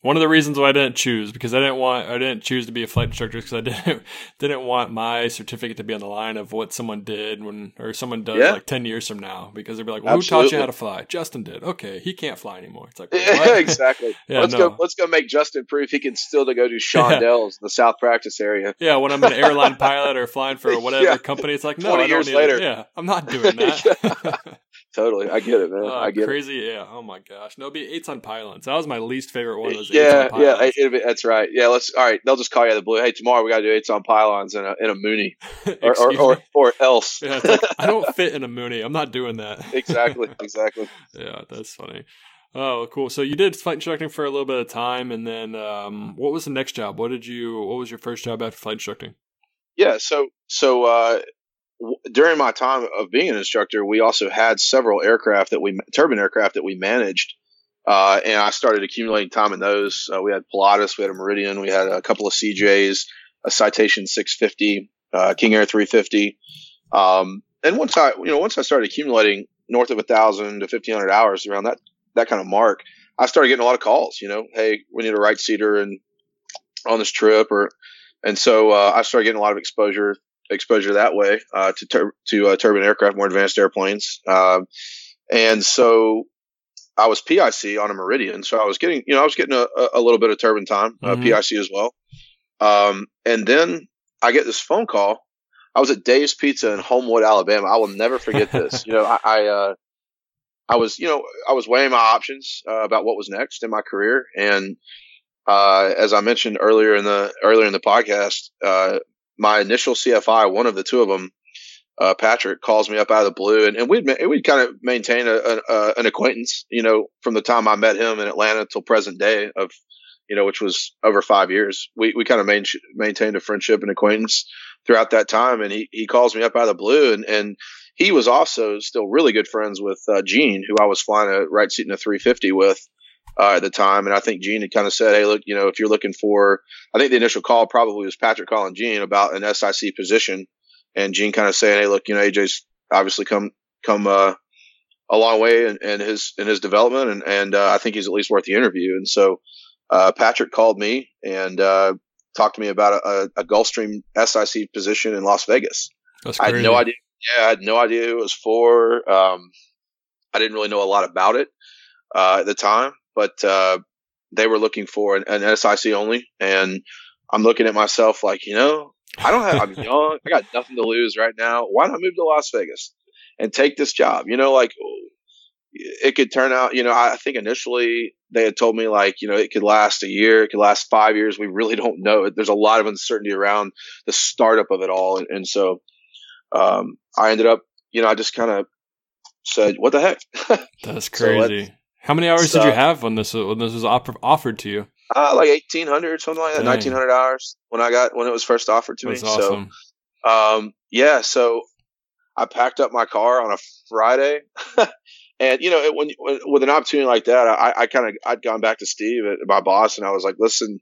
One of the reasons why I didn't choose because I didn't want I didn't choose to be a flight instructor because I didn't didn't want my certificate to be on the line of what someone did when or someone does yeah. like ten years from now because they'd be like, well, "Who taught you how to fly?" Justin did. Okay, he can't fly anymore. It's like yeah, exactly. yeah, let's no. go. Let's go make Justin prove he can still to go to Shondells, the South practice area. Yeah, when I'm an airline pilot or flying for whatever company, it's like no, I don't years later. It. Yeah, I'm not doing that. Totally. I get it, man. Uh, I get crazy. It. Yeah. Oh my gosh. No, be eights on pylons. That was my least favorite one. Was yeah, yeah. Be, that's right. Yeah. Let's. All right. They'll just call you the blue. Hey, tomorrow we got to do eights on pylons in a in a Mooney, or or, or, or, else. yeah, like, I don't fit in a Mooney. I'm not doing that. exactly. Exactly. yeah, that's funny. Oh, cool. So you did flight instructing for a little bit of time, and then um, what was the next job? What did you? What was your first job after flight instructing? Yeah. So so uh, during my time of being an instructor, we also had several aircraft that we turbine aircraft that we managed, uh, and I started accumulating time in those. Uh, we had Pilatus, we had a Meridian, we had a couple of CJs, a Citation 650, uh, King Air 350, um, and once I, you know, once I started accumulating north of a thousand to fifteen hundred hours around that that kind of mark, I started getting a lot of calls. You know, hey, we need a right seater and on this trip, or and so uh, I started getting a lot of exposure exposure that way uh, to tur- to uh, turbine aircraft, more advanced airplanes. Um, and so I was PIC on a Meridian, so I was getting you know I was getting a, a little bit of turbine time, uh, mm-hmm. PIC as well. Um, and then I get this phone call. I was at Dave's Pizza in Homewood, Alabama. I will never forget this. you know, I, I, uh, I was, you know, I was weighing my options uh, about what was next in my career, and uh, as I mentioned earlier in the earlier in the podcast, uh, my initial CFI, one of the two of them, uh, Patrick, calls me up out of the blue, and, and we'd we'd kind of maintain a, a, an acquaintance, you know, from the time I met him in Atlanta till present day of, you know, which was over five years. We we kind of main, maintained a friendship and acquaintance throughout that time, and he he calls me up out of the blue, and and he was also still really good friends with uh, Gene, who I was flying a right seat in a 350 with uh, at the time. And I think Gene had kind of said, Hey, look, you know, if you're looking for, I think the initial call probably was Patrick calling Gene about an SIC position. And Gene kind of saying, Hey, look, you know, AJ's obviously come, come, uh, a long way in, in his, in his development. And, and, uh, I think he's at least worth the interview. And so, uh, Patrick called me and, uh, talked to me about a, a Gulfstream SIC position in Las Vegas. I had no idea. Yeah, I had no idea who it was for. Um, I didn't really know a lot about it uh, at the time, but uh, they were looking for an, an, SIC only, and I'm looking at myself like, you know, I don't have, I'm young, I got nothing to lose right now. Why not move to Las Vegas and take this job? You know, like it could turn out, you know, I think initially they had told me like, you know, it could last a year, it could last five years. We really don't know. There's a lot of uncertainty around the startup of it all, and, and so um, I ended up, you know, I just kind of said, "What the heck?" That's crazy. so how many hours so, did you have when this when this was offered to you? Uh, like eighteen hundred, something like that, nineteen hundred hours when I got when it was first offered to That's me. Awesome. So, um, yeah, so I packed up my car on a Friday, and you know, it, when, when, with an opportunity like that, I, I kind of I'd gone back to Steve, my boss, and I was like, listen,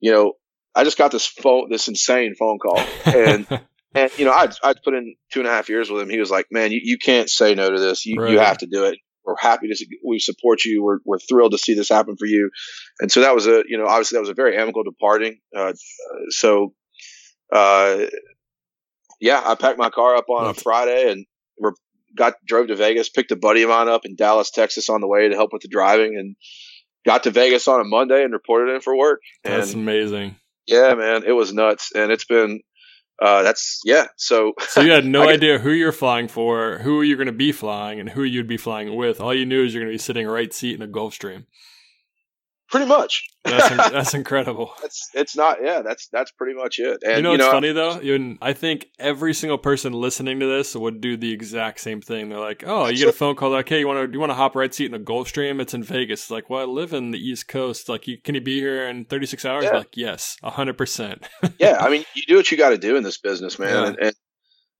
you know, I just got this phone, this insane phone call, and and you know, I'd, I'd put in two and a half years with him. He was like, man, you, you can't say no to this. You, right. you have to do it. We're happy to, we support you. We're, we're thrilled to see this happen for you. And so that was a, you know, obviously that was a very amicable departing. Uh, so, uh, yeah, I packed my car up on a Friday and got drove to Vegas, picked a buddy of mine up in Dallas, Texas on the way to help with the driving and got to Vegas on a Monday and reported in for work. That's and, amazing. Yeah, man, it was nuts. And it's been uh, that's yeah. So so you had no idea who you're flying for, who you're going to be flying, and who you'd be flying with. All you knew is you're going to be sitting right seat in a Gulfstream. Pretty much. That's that's incredible. It's it's not yeah. That's that's pretty much it. And you know, you know funny though. Even I think every single person listening to this would do the exact same thing. They're like, "Oh, you get a phone call like, hey, you want to you want to hop right seat in a Gulfstream? It's in Vegas." It's like, well, I live in the East Coast. Like, you, can you be here in 36 hours? Yeah. Like, yes, hundred percent. Yeah, I mean, you do what you got to do in this business, man. Yeah. And and,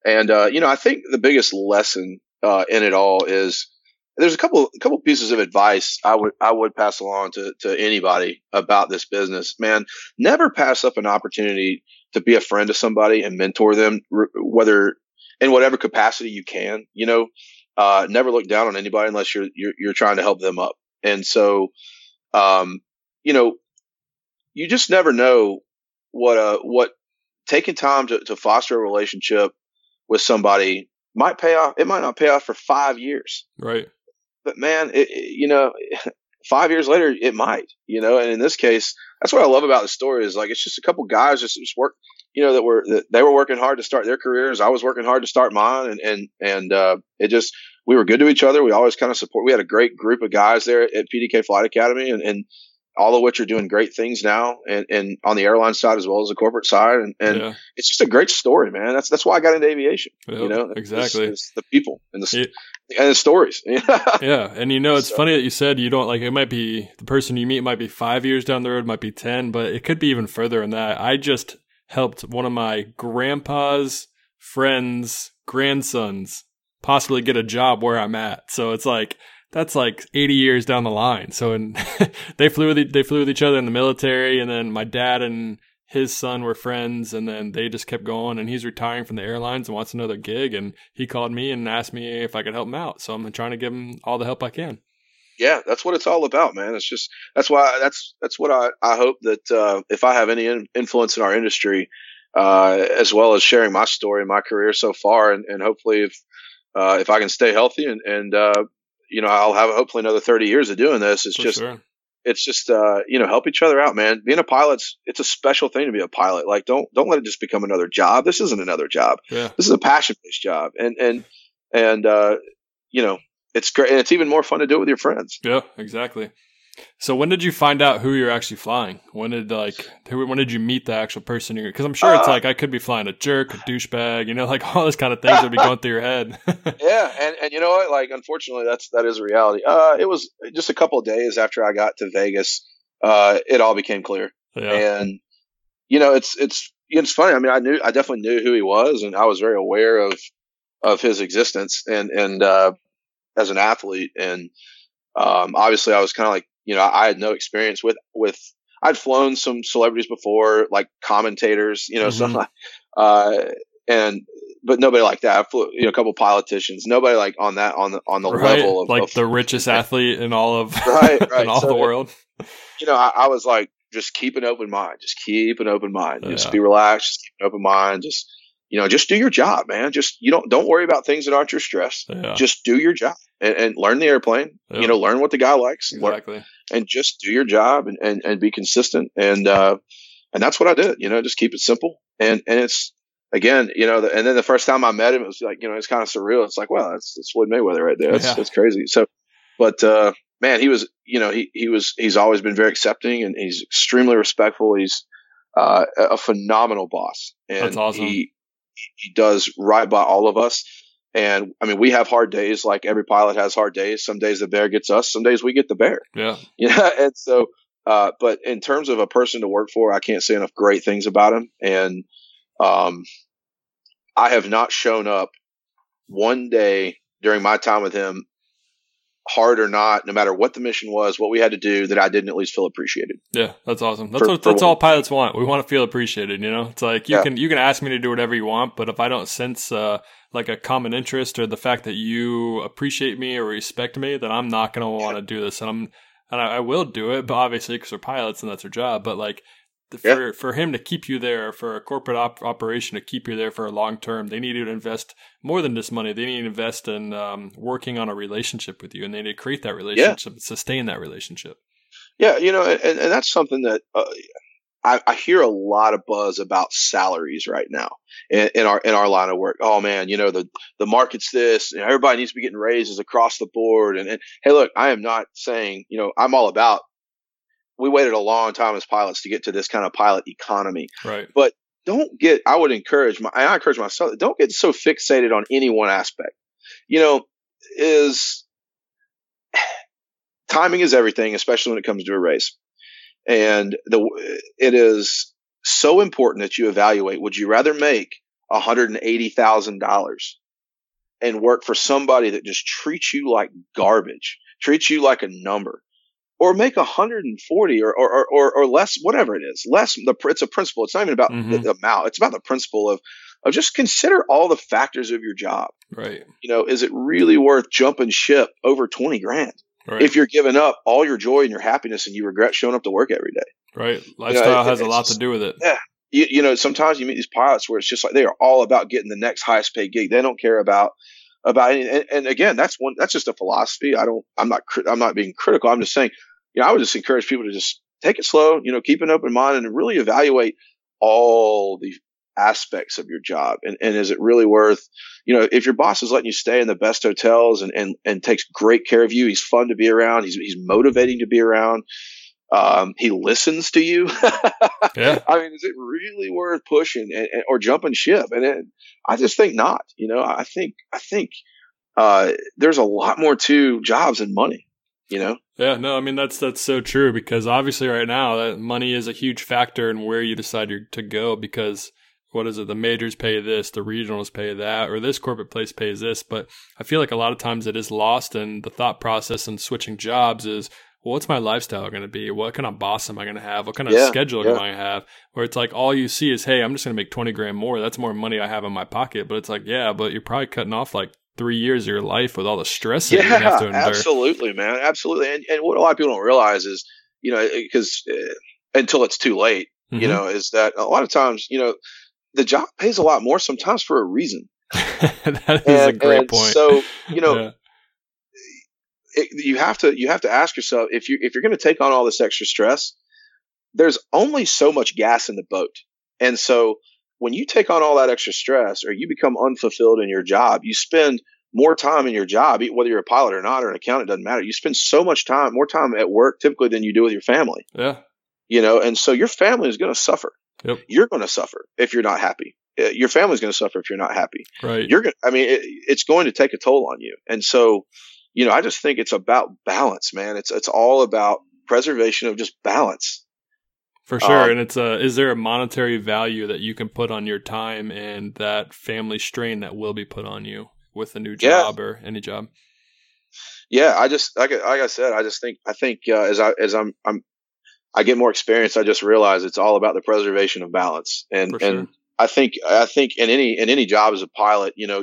and uh, you know, I think the biggest lesson uh, in it all is there's a couple a couple pieces of advice I would I would pass along to to anybody about this business. Man, never pass up an opportunity to be a friend to somebody and mentor them, whether in whatever capacity you can. You know, uh, never look down on anybody unless you're, you're you're trying to help them up. And so, um, you know, you just never know what uh what taking time to, to foster a relationship with somebody might pay off. It might not pay off for five years. Right but man, it, it, you know, five years later, it might, you know, and in this case, that's what I love about the story is like, it's just a couple guys just, just work, you know, that were, that they were working hard to start their careers. I was working hard to start mine. And, and, and, uh, it just, we were good to each other. We always kind of support, we had a great group of guys there at PDK Flight Academy and, and, all of which are doing great things now and, and on the airline side as well as the corporate side. And, and yeah. it's just a great story, man. That's, that's why I got into aviation, yep, you know, exactly. It's, it's the people and the, and the stories. yeah. And you know, it's so. funny that you said you don't like, it might be the person you meet might be five years down the road, might be 10, but it could be even further than that. I just helped one of my grandpa's friends, grandsons possibly get a job where I'm at. So it's like, that's like 80 years down the line. So and they flew with they flew with each other in the military, and then my dad and his son were friends, and then they just kept going. And he's retiring from the airlines and wants another gig, and he called me and asked me if I could help him out. So I'm trying to give him all the help I can. Yeah, that's what it's all about, man. It's just that's why that's that's what I I hope that uh, if I have any in, influence in our industry, uh, as well as sharing my story and my career so far, and, and hopefully if uh, if I can stay healthy and and uh, you know, I'll have hopefully another 30 years of doing this. It's For just, sure. it's just, uh, you know, help each other out, man. Being a pilot's, it's a special thing to be a pilot. Like, don't, don't let it just become another job. This isn't another job. Yeah. This is a passion based job. And, and, and, uh, you know, it's great. And it's even more fun to do it with your friends. Yeah, exactly. So when did you find out who you're actually flying? When did like when did you meet the actual person you're? Because I'm sure it's uh, like I could be flying a jerk, a douchebag, you know, like all those kind of things would be going through your head. yeah, and and you know what? Like unfortunately, that's that is a reality. Uh, it was just a couple of days after I got to Vegas, uh, it all became clear, yeah. and you know, it's it's it's funny. I mean, I knew I definitely knew who he was, and I was very aware of of his existence, and and uh, as an athlete, and um, obviously I was kind of like you know, I had no experience with, with, I'd flown some celebrities before, like commentators, you know, mm-hmm. some, uh, and, but nobody like that. I flew, you know, a couple politicians, nobody like on that, on the, on the right. level of like of, the richest athlete in all of, right, right. in all so, the world. You know, I, I, was like, just keep an open mind, just keep an open mind, yeah. just be relaxed, just keep an open mind, just, you know, just do your job, man. Just, you don't, don't worry about things that aren't your stress. Yeah. Just do your job and, and learn the airplane, yeah. you know, learn what the guy likes. Exactly. Learn, and just do your job and, and, and be consistent. And, uh, and that's what I did, you know, just keep it simple. And, and it's, again, you know, the, and then the first time I met him, it was like, you know, it's kind of surreal. It's like, well, that's, that's Floyd Mayweather right there. That's, yeah. that's crazy. So, but, uh, man, he was, you know, he, he was, he's always been very accepting and he's extremely respectful. He's, uh, a phenomenal boss. And that's awesome. he, he does right by all of us. And I mean, we have hard days like every pilot has hard days. Some days the bear gets us, some days we get the bear. Yeah. Yeah. And so, uh, but in terms of a person to work for, I can't say enough great things about him. And, um, I have not shown up one day during my time with him hard or not, no matter what the mission was, what we had to do, that I didn't at least feel appreciated. Yeah, that's awesome. That's for, what that's all pilots want. We want to feel appreciated. You know, it's like you yeah. can you can ask me to do whatever you want, but if I don't sense uh, like a common interest or the fact that you appreciate me or respect me, then I'm not going to want to do this. And I'm and I, I will do it, but obviously because we're pilots and that's our job. But like for yeah. for him to keep you there, for a corporate op- operation to keep you there for a long term, they need to invest more than just money. They need to invest in um, working on a relationship with you, and they need to create that relationship, yeah. sustain that relationship. Yeah, you know, and, and that's something that uh, I, I, hear a lot of buzz about salaries right now in, in, our in our line of work. Oh man, you know the the market's this, and everybody needs to be getting raises across the board. And, and hey, look, I am not saying you know I'm all about we waited a long time as pilots to get to this kind of pilot economy. Right. But don't get, I would encourage my, I encourage myself, don't get so fixated on any one aspect. You know, is timing is everything, especially when it comes to a race. And the, it is so important that you evaluate, would you rather make $180,000 and work for somebody that just treats you like garbage, treats you like a number, or make 140 or, or, or, or less, whatever it is. Less, the, it's a principle. It's not even about mm-hmm. the, amount. It's about the principle of, of just consider all the factors of your job. Right. You know, is it really worth jumping ship over 20 grand? Right. If you're giving up all your joy and your happiness and you regret showing up to work every day. Right. Lifestyle you know, it, has a lot to do with it. Yeah. You, you know, sometimes you meet these pilots where it's just like they are all about getting the next highest paid gig. They don't care about about any, and, and, again, that's one, that's just a philosophy. I don't, I'm not, I'm not being critical. I'm just saying, you know, I would just encourage people to just take it slow, you know, keep an open mind and really evaluate all the aspects of your job. And, and is it really worth, you know, if your boss is letting you stay in the best hotels and, and, and takes great care of you, he's fun to be around. He's, he's motivating to be around. Um, he listens to you. yeah. I mean, is it really worth pushing and, and, or jumping ship? And it, I just think not. You know, I think I think uh, there's a lot more to jobs and money. You know. Yeah. No. I mean, that's that's so true because obviously right now that money is a huge factor in where you decide to go because what is it? The majors pay this, the regionals pay that, or this corporate place pays this. But I feel like a lot of times it is lost, and the thought process and switching jobs is well, what's my lifestyle going to be? What kind of boss am I going to have? What kind of yeah, schedule yeah. am I going to have? Where it's like all you see is, hey, I'm just going to make 20 grand more. That's more money I have in my pocket. But it's like, yeah, but you're probably cutting off like three years of your life with all the stress that yeah, you have to endure. Absolutely, man. Absolutely. And, and what a lot of people don't realize is, you know, because uh, until it's too late, mm-hmm. you know, is that a lot of times, you know, the job pays a lot more sometimes for a reason. that is and, a great point. So, you know, yeah it, you have to you have to ask yourself if you if you're going to take on all this extra stress, there's only so much gas in the boat, and so when you take on all that extra stress or you become unfulfilled in your job, you spend more time in your job, whether you're a pilot or not or an accountant, doesn't matter. You spend so much time, more time at work typically than you do with your family. Yeah. You know, and so your family is going to suffer. Yep. You're going to suffer if you're not happy. Uh, your family's going to suffer if you're not happy. Right. You're going. To, I mean, it, it's going to take a toll on you, and so you know, I just think it's about balance, man. It's it's all about preservation of just balance. For sure, um, and it's a is there a monetary value that you can put on your time and that family strain that will be put on you with a new job yeah. or any job? Yeah, I just like like I said, I just think I think uh, as I as I'm I'm I get more experience, I just realize it's all about the preservation of balance, and sure. and I think I think in any in any job as a pilot, you know,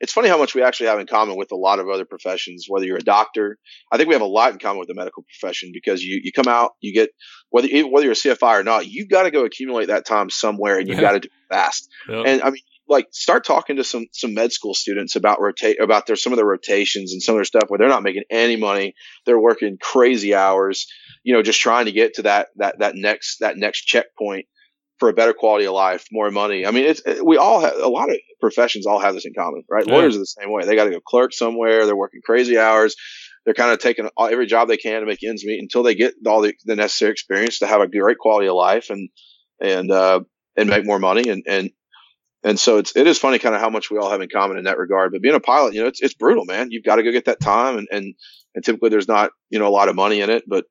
it's funny how much we actually have in common with a lot of other professions. Whether you're a doctor, I think we have a lot in common with the medical profession because you, you come out, you get whether whether you're a CFI or not, you've got to go accumulate that time somewhere, and you've yeah. got to do it fast. And I mean, like start talking to some some med school students about rotate about their some of their rotations and some of their stuff where they're not making any money, they're working crazy hours, you know, just trying to get to that that that next that next checkpoint for a better quality of life, more money. I mean, it's we all have a lot of professions all have this in common, right? Yeah. Lawyers are the same way. They got to go clerk somewhere. They're working crazy hours. They're kind of taking every job they can to make ends meet until they get all the, the necessary experience to have a great quality of life and and uh, and make more money. And and and so it's it is funny kind of how much we all have in common in that regard. But being a pilot, you know, it's it's brutal, man. You've got to go get that time, and and and typically there's not you know a lot of money in it, but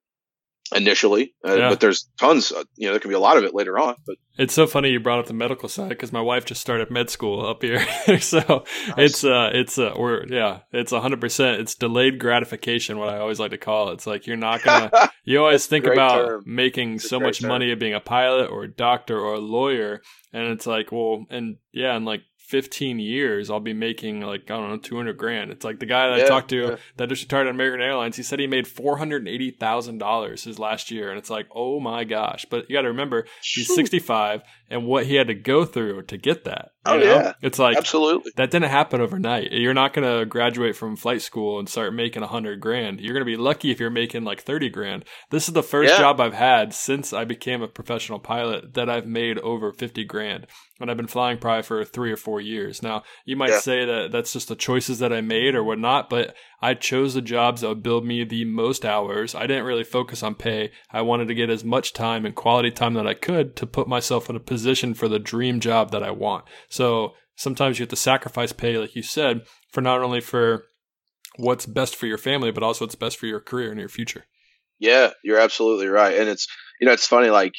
initially, uh, Yeah. but there's tons. Uh, you know, there can be a lot of it later on. But It's so funny you brought up the medical side because my wife just started med school up here, so it's uh it's uh or yeah it's a hundred percent it's delayed gratification what I always like to call it. It's like you're not gonna you always think about term. making It's so much term. money of being a pilot or a doctor or a lawyer, and it's like well and yeah and like 15 years I'll be making like I don't know 200 grand. It's like the guy that I talked to yeah. that just retired at American Airlines. He said he made four hundred eighty thousand dollars his last year, and it's like oh my gosh. But you got to remember he's Phew. 65 and what he had to go through to get that. Oh, know? yeah. It's like absolutely, that didn't happen overnight. You're not going to graduate from flight school and start making a hundred grand. You're going to be lucky if you're making like 30 grand. This is the first Yeah. job I've had since I became a professional pilot that I've made over 50 grand. And I've been flying probably for three or four years. Now, you might Yeah. say that that's just the choices that I made or whatnot, but I chose the jobs that would build me the most hours. I didn't really focus on pay. I wanted to get as much time and quality time that I could to put myself in a position for the dream job that I want. So sometimes you have to sacrifice pay, like you said, for not only for what's best for your family, but also what's best for your career and your future. yeah, you're absolutely right. And it's you know it's funny like.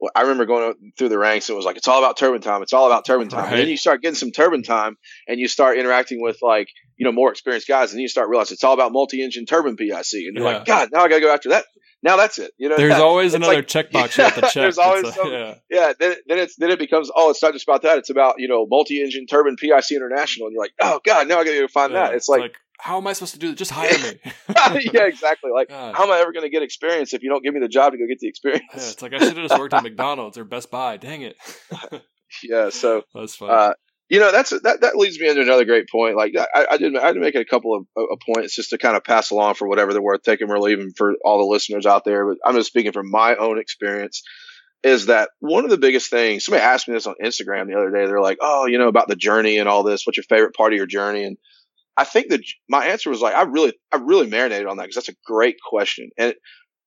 Well, I remember going through the ranks. It was like it's all about turbine time. It's all about turbine time. And then you start getting some turbine time, and you start interacting with like you know more experienced guys, and then you start realizing it's all about multi-engine turbine PIC. And you're Yeah. like, God, now I got to go after that. Now that's it. You know, There's always another like- checkbox you have to check. There's It's always like- some- yeah. yeah, then then it's then it becomes oh, it's not just about that. It's about you know multi-engine turbine PIC international, and you're like, oh god, now I got to go find Yeah. that. It's like, how am I supposed to do this? Just hire me. yeah, exactly. Like, God. how am I ever going to get experience if you don't give me the job to go get the experience? Yeah, it's like I should have just worked at McDonald's or Best Buy. Dang it. yeah, so That's funny. uh, you know that's that that leads me into another great point. Like I, I did I had to make a couple of, of points just to kind of pass along for whatever they're worth, taking or leaving for all the listeners out there. But I'm just speaking from my own experience. Is that one of the biggest things? Somebody asked me this on Instagram the other day. They're like, "Oh, you know about the journey and all this. What's your favorite part of your journey?" And I think that my answer was like, I really, I really marinated on that because that's a great question. And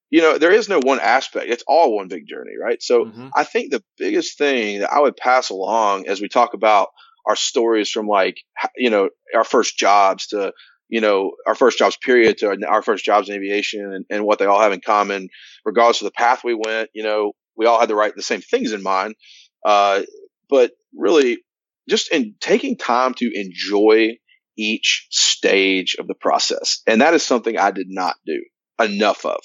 you know, there is no one aspect. It's all one big journey, right? So Mhm. I think the biggest thing that I would pass along as we talk about our stories from like, you know, our first jobs to, you know, our first jobs period to our first jobs in aviation and, and what they all have in common, regardless of the path we went, you know, we all had the right, the same things in mind. Uh, but really just in taking time to enjoy each stage of the process. And that is something I did not do enough of.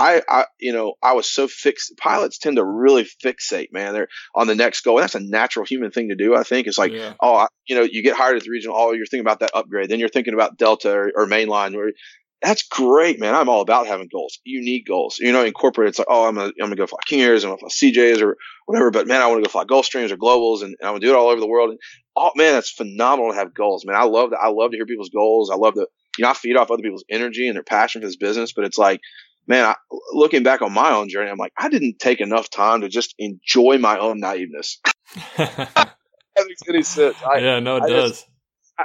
I, I, you know, I was so fixed. Pilots tend to really fixate, man. They're on the next goal. And that's a natural human thing to do. I think it's like, yeah. oh, I, you know, you get hired at the regional. Oh, you're thinking about that upgrade. Then you're thinking about Delta or, or mainline. Or that's great, man. I'm all about having goals. You need goals. You know, in corporate, it's like, oh, I'm gonna, I'm gonna go fly King Airs, I'm gonna fly CJs or whatever. But man, I want to go fly Gulfstreams or Globals, and, and I want to do it all over the world. And oh man, that's phenomenal to have goals, man. I love that. I love to hear people's goals. I love to, you know, I feed off other people's energy and their passion for this business. But it's like, man, I, looking back on my own journey, I'm like, I didn't take enough time to just enjoy my own naiveness. that makes any sense. I, yeah, no, it I does. just-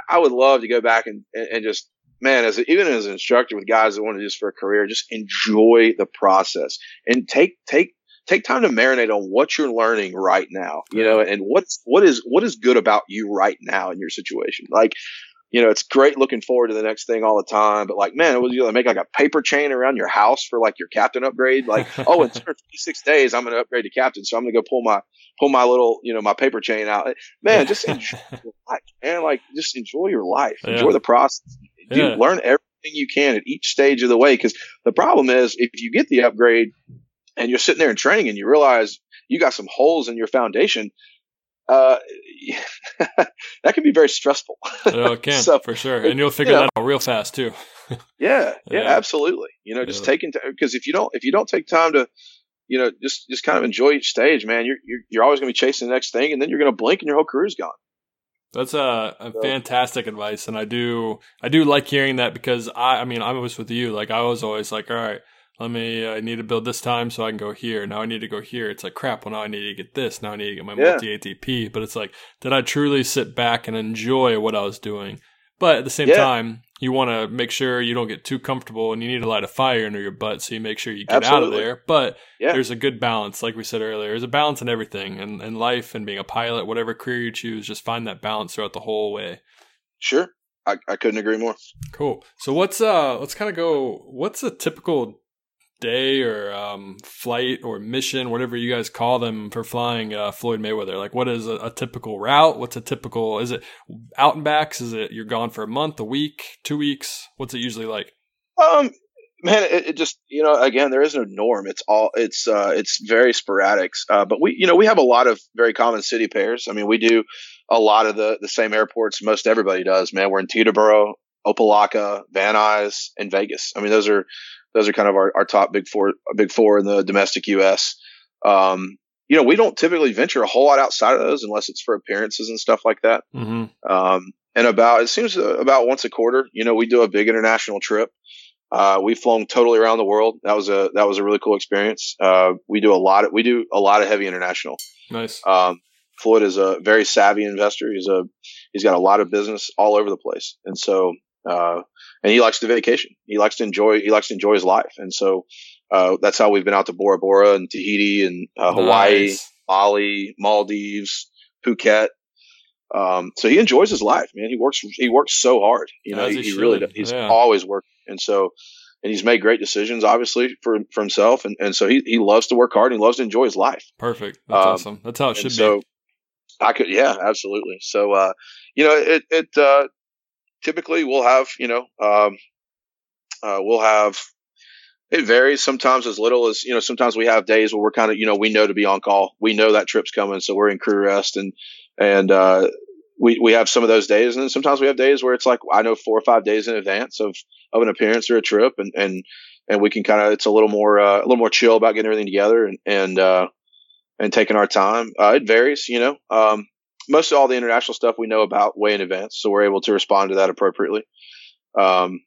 I, would love to go back and, and just, man, as a, even as an instructor with guys that want to do this for a career, just enjoy the process and take, take, take time to marinate on what you're learning right now, you know, and what's, what is, what is good about you right now in your situation. Like, you know, it's great looking forward to the next thing all the time, but like, man, do you make like a paper chain around your house for like your captain upgrade? Like, oh, in 256 days, I'm going to upgrade to captain. So I'm going to go pull my, pull my little, you know, my paper chain out. Man, just enjoy your life, man. Like, just enjoy your life, Yeah. enjoy the process. You Yeah. learn everything you can at each stage of the way. Cause the problem is if you get the upgrade and you're sitting there in training and you realize you got some holes in your foundation, uh, that can be very stressful. No, it can So, for sure, and you'll figure you know- that out real fast too. Yeah, yeah, Yeah. absolutely. You know, just Yeah. taking because if you don't if you don't take time to, you know, just just kind of enjoy each stage, man, you're you're, you're always going to be chasing the next thing, and then you're going to blink and your whole career's gone. That's a, a So- fantastic advice, and I do I do like hearing that because I I mean I was with you. Like I was always like all right let me I need to build this time so I can go here. Now I need to go here. It's like crap well now I need to get this. Now I need to get my Yeah. multi ATP but it's like did I truly sit back and enjoy what I was doing? But at the same Yeah. time you want to make sure you don't get too comfortable and you need to light a fire under your butt so you make sure you get out of there but Yeah. there's a good balance like we said earlier there's a balance in everything and in life and being a pilot whatever career you choose just find that balance throughout the whole way Sure, I, I couldn't agree more. Cool. So what's uh let's kind of go what's a typical day or um, flight or mission, whatever you guys call them for flying uh, Floyd Mayweather? Like, what is a, a, typical route? What's a typical? Is it out and backs? Is it you're gone for a month, a week, two weeks? What's it usually like? Um, man, it, it just you know, again, there is no norm. It's all it's uh, it's very sporadic. Uh, but we you know we have a lot of very common city pairs. I mean, we do a lot of the the same airports most everybody does. Man, we're in Teterboro, Opa-locka, Van Nuys, and Vegas. I mean, those are those are kind of our, our top big four, big four in the domestic U.S. Um, you know, we don't typically venture a whole lot outside of those unless it's for appearances and stuff like that. Mm-hmm. Um, and about it seems about once a quarter, you know, we do a big international trip. Uh, we've flown totally around the world. That was a that was a really cool experience. Uh, we do a lot of we do a lot of heavy international. Nice. Um, Floyd is a very savvy investor. He's a he's got a lot of business all over the place, and so uh, and he likes to vacation. He likes to enjoy. He likes to enjoy his life, and so uh, that's how we've been out to Bora Bora and Tahiti and uh, Hawaii, nice. Bali, Maldives, Phuket. Um, so he enjoys his life, man. He works. He works so hard. You know, he, he really does. He's yeah. always working, and so and he's made great decisions, obviously for for himself, and and so he he loves to work hard. and He loves to enjoy his life. Perfect. That's um, awesome. That's how it should so, be. I could, yeah, absolutely. So, uh, you know, it, it, uh, typically we'll have, you know, um, uh, we'll have, it varies sometimes as little as, you know, sometimes we have days where we're kind of, you know, we know to be on call. We know that trip's coming. So we're in crew rest and, and, uh, we, we have some of those days and then sometimes we have days where it's like I know four or five days in advance of, of an appearance or a trip and, and, and we can kind of, it's a little more, uh, a little more chill about getting everything together and, and, uh, and taking our time. Uh, it varies, you know. Um, most of all the international stuff we know about way in advance, so we're able to respond to that appropriately. Um,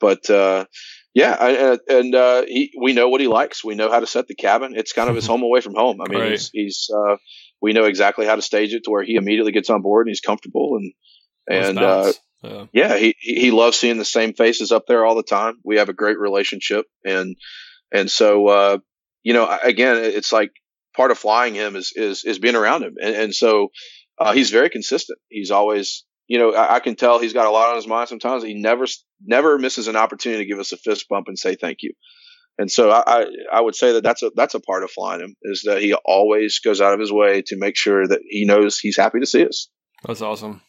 but uh, yeah, and, and uh, he, we know what he likes. We know how to set the cabin. It's kind of his home away from home. I mean, right. he's, he's uh, we know exactly how to stage it to where he immediately gets on board and he's comfortable and and uh, yeah. yeah, he he loves seeing the same faces up there all the time. We have a great relationship and and so uh, you know again, it's like part of flying him is is is being around him, and, and so uh, he's very consistent. He's always, you know, I, I, can tell he's got a lot on his mind. Sometimes he never never misses an opportunity to give us a fist bump and say thank you. And so I, I, I would say that that's a that's a part of flying him is that he always goes out of his way to make sure that he knows he's happy to see us. That's awesome.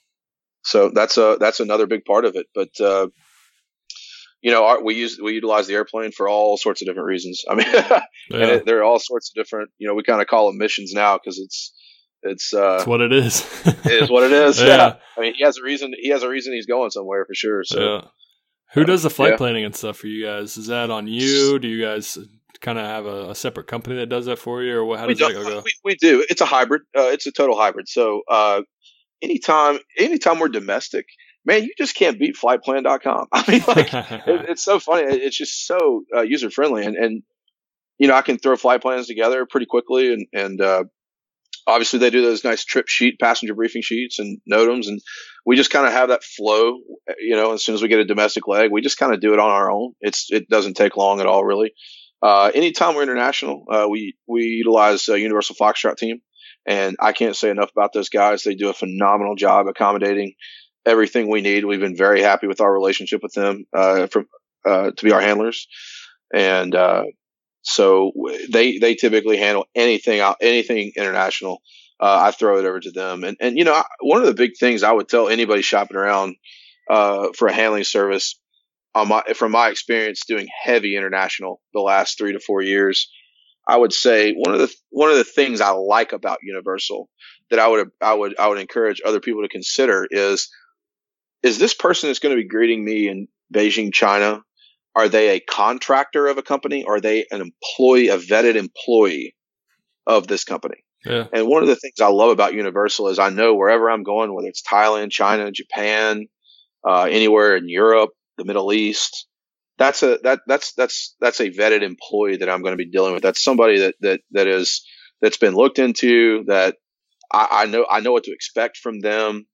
So that's a that's another big part of it. But uh, you know, our, we use we utilize the airplane for all sorts of different reasons. I mean, yeah. and it, there are all sorts of different. You know, we kind of call them missions now because it's it's uh, it's what it is. it is what it is. Yeah. yeah. I mean, he has a reason. He has a reason he's going somewhere for sure. So, yeah. who does the flight yeah. planning and stuff for you guys? Is that on you? Do you guys kind of have a, a, separate company that does that for you, or how does that go? We, we, do. It's a hybrid. Uh, it's a total hybrid. So, uh, anytime, anytime we're domestic, man, you just can't beat FltPlan.com. I mean, like, it, it's so funny. It's just so uh, user friendly. And, and, you know, I can throw flight plans together pretty quickly. And, and, uh, obviously they do those nice trip sheet, passenger briefing sheets and NOTAMs. And we just kind of have that flow, you know, as soon as we get a domestic leg, we just kind of do it on our own. It's, it doesn't take long at all, really. Uh, anytime we're international, uh, we, we utilize a Universal Foxtrot team. And I can't say enough about those guys. They do a phenomenal job accommodating everything we need. We've been very happy with our relationship with them uh, from uh, to be our handlers, and uh, so they they typically handle anything out anything international. Uh, I throw it over to them, and and you know one of the big things I would tell anybody shopping around uh, for a handling service, on my from my experience doing heavy international the last three to four years. I would say one of the one of the things I like about Universal that I would I would I would encourage other people to consider is is this person that's going to be greeting me in Beijing, China? Are they a contractor of a company? Or are they an employee, a vetted employee of this company? Yeah. And one of the things I love about Universal is I know wherever I'm going, whether it's Thailand, China, Japan, uh, anywhere in Europe, the Middle East, that's a that that's that's that's a vetted employee that I'm going to be dealing with. That's somebody that that that is that's been looked into. That I, I know I know what to expect from them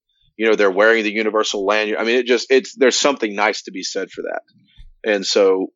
you know, they're wearing the universal lanyard. I mean, it just, it's, there's something nice to be said for that. And so,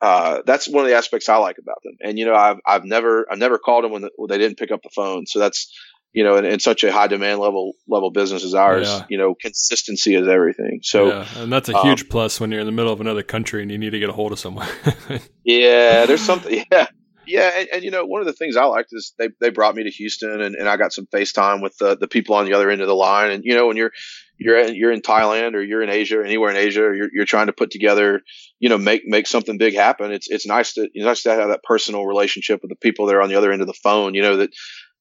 uh, that's one of the aspects I like about them. And, you know, I've, I've never, I've never called them when, the, when they didn't pick up the phone. So that's, you know, in, in, such a high demand level level business as ours, yeah. you know, consistency is everything. So, yeah, and that's a huge um, plus when you're in the middle of another country and you need to get a hold of someone. yeah, there's something. Yeah, yeah, and, and, you know, one of the things I liked is they, they brought me to Houston, and, and I got some FaceTime with the, the people on the other end of the line. And you know, when you're you're in, you're in Thailand or you're in Asia or anywhere in Asia, you're, you're trying to put together, you know, make make something big happen. It's it's nice to it's nice to have that personal relationship with the people that are on the other end of the phone. You know that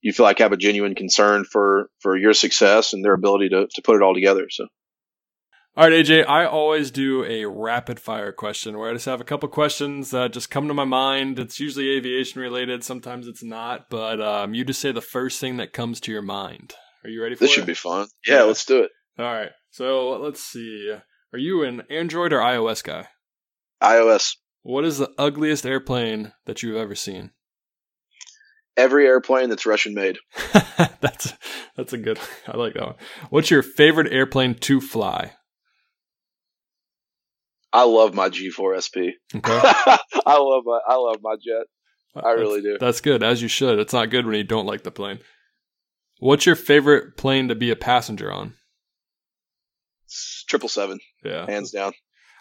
you feel like have a genuine concern for for your success and their ability to to put it all together. So. All right, AJ, I always do a rapid fire question where I just have a couple questions that just come to my mind. It's usually aviation related, sometimes it's not, but um, you just say the first thing that comes to your mind. Are you ready for this? This should be fun. Yeah, yeah, let's do it. All right. So let's see. Are you an Android or iOS guy? iOS. What is the ugliest airplane that you've ever seen? Every airplane that's Russian made. that's that's a good. I like that one. What's your favorite airplane to fly? I love my G4 SP. Okay. I love my I love my jet. Uh, I really do. That's good, as you should. It's not good when you don't like the plane. What's your favorite plane to be a passenger on? Triple seven. Yeah, hands down.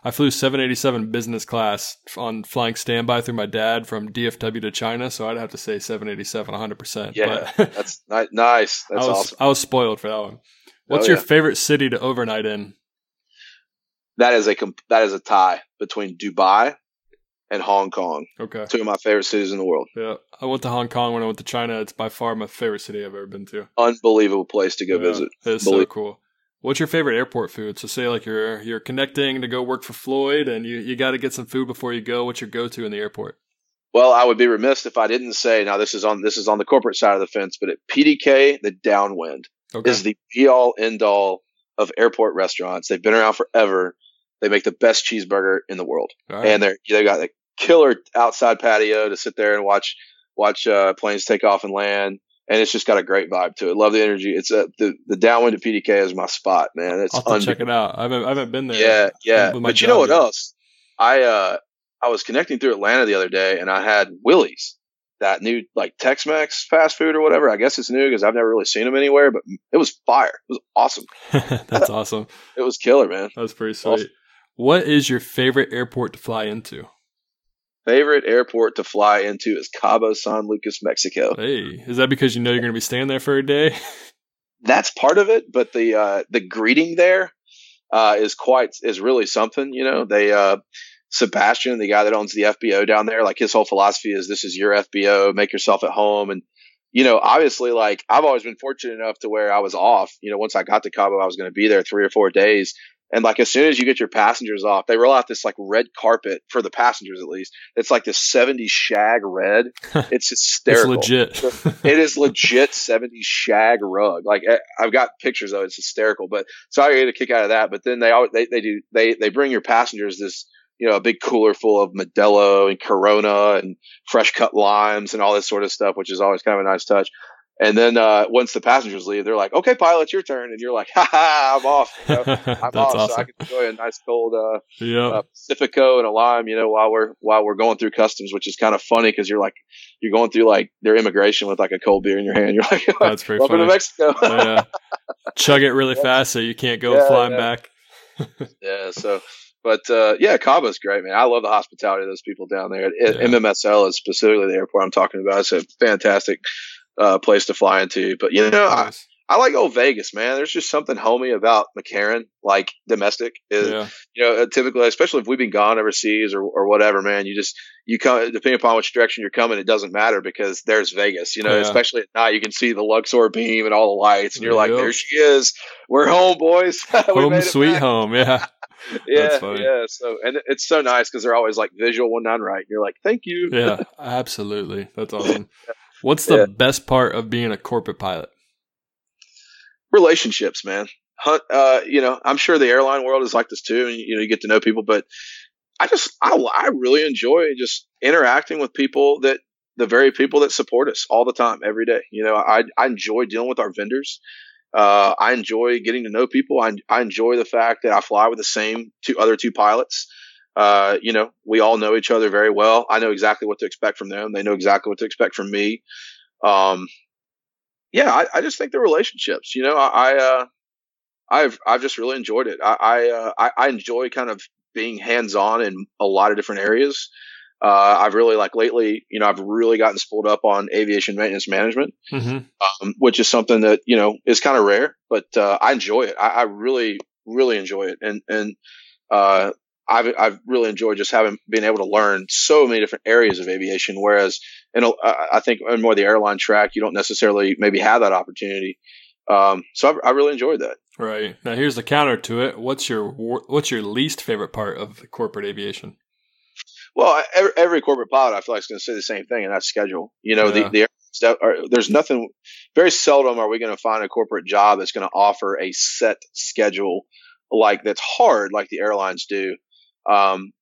I flew 787 business class on flying standby through my dad from DFW to China, so I'd have to say 787 100%. Yeah, that's nice. That's I was, awesome. I was spoiled for that one. What's oh, your favorite city to overnight in? that is a that is a tie between Dubai and Hong Kong. Okay, two of my favorite cities in the world. Yeah, I went to Hong Kong when I went to China. It's by far my favorite city I've ever been to. Unbelievable place to go yeah, visit. It's so cool. What's your favorite airport food? So say like you're you're connecting to go work for Floyd, and you you got to get some food before you go. What's your go to in the airport? Well, I would be remiss if I didn't say now this is on this is on the corporate side of the fence, but at PDK, the Downwind okay. is the be all end all of airport restaurants. They've been around forever. They make the best cheeseburger in the world, right. and they're they've got a killer outside patio to sit there and watch watch uh, planes take off and land. And it's just got a great vibe to it. Love the energy. It's a, the the downwind at PDK is my spot, man. It's I'll check it out. I haven't I haven't been there. Yeah, yeah. But you know what yet. else? I uh I was connecting through Atlanta the other day, and I had Willy's, that new like Tex-Mex fast food or whatever. I guess it's new because I've never really seen them anywhere, but it was fire. It was awesome. That's awesome. it was killer, man. That's pretty sweet. Awesome. What is your favorite airport to fly into? Favorite airport to fly into is Cabo San Lucas, Mexico. Hey, is that because you know you're going to be staying there for a day? That's part of it, but the uh, the greeting there uh, is quite is really something. You know, they uh, Sebastian, the guy that owns the FBO down there, like his whole philosophy is this is your FBO, make yourself at home, and you know, obviously, like I've always been fortunate enough to where I was off. You know, once I got to Cabo, I was going to be there three or four days. And like as soon as you get your passengers off, they roll out this like red carpet for the passengers at least. It's like this 70s shag red. It's hysterical. it's legit. it is legit 70s shag rug. Like eh, I've got pictures of it. It's hysterical. But so I get a kick out of that. But then they always they, they do they they bring your passengers this you know a big cooler full of Modelo and Corona and fresh cut limes and all this sort of stuff, which is always kind of a nice touch. And then uh, once the passengers leave, they're like, "Okay, pilot, it's your turn," and you're like, "Ha ha, I'm off. You know? I'm off, awesome. so I can enjoy a nice cold uh, yep. uh, Pacifico and a lime, you know, while we're while we're going through customs, which is kind of funny because you're like you're going through like their immigration with like a cold beer in your hand. You're like, "That's pretty Welcome funny." to Mexico. yeah, chug it really fast so you can't go yeah, flying yeah. back. yeah, so but uh, yeah, Cabo's great, man. I love the hospitality of those people down there. At, yeah. MMSL is specifically the airport I'm talking about. It's a fantastic uh, place to fly into. But you know. I, I, like old Vegas, man. There's just something homey about McCarran, like domestic. Is, yeah. You know, uh, typically, especially if we've been gone overseas or, or whatever, man. You just you come depending upon which direction you're coming, it doesn't matter because there's Vegas. You know, yeah. especially at night, you can see the Luxor beam and all the lights, and you're like, there she is. We're home, boys. home sweet back. home. Yeah. yeah, yeah. So and it's so nice because they're always like visual when done right. You're like, thank you. yeah, absolutely. That's awesome. What's the yeah. best part of being a corporate pilot? Relationships, man. Uh, you know, I'm sure the airline world is like this too. And, you know, you get to know people, but I just, I, I really enjoy just interacting with people that the very people that support us all the time, every day. You know, I, I enjoy dealing with our vendors. Uh, I enjoy getting to know people. I, I enjoy the fact that I fly with the same two other two pilots. Uh, you know, we all know each other very well. I know exactly what to expect from them. They know exactly what to expect from me. Um, yeah, I, I just think the relationships. You know, I, I uh, I've I've just really enjoyed it. I I, uh, I, I enjoy kind of being hands on in a lot of different areas. Uh, I've really like lately, you know, I've really gotten spooled up on aviation maintenance management, mm-hmm. um, which is something that you know is kind of rare, but uh, I enjoy it. I, I, really, really enjoy it, and and uh, I've I've really enjoyed just having being able to learn so many different areas of aviation. Whereas, in a, I think in more the airline track, you don't necessarily maybe have that opportunity. Um, so I, I really enjoyed that. Right now, here's the counter to it. What's your what's your least favorite part of corporate aviation? Well, every, every corporate pilot, I feel like is going to say the same thing, and that's schedule. You know, yeah. the, the are, there's nothing. Very seldom are we going to find a corporate job that's going to offer a set schedule like that's hard, like the airlines do. Um,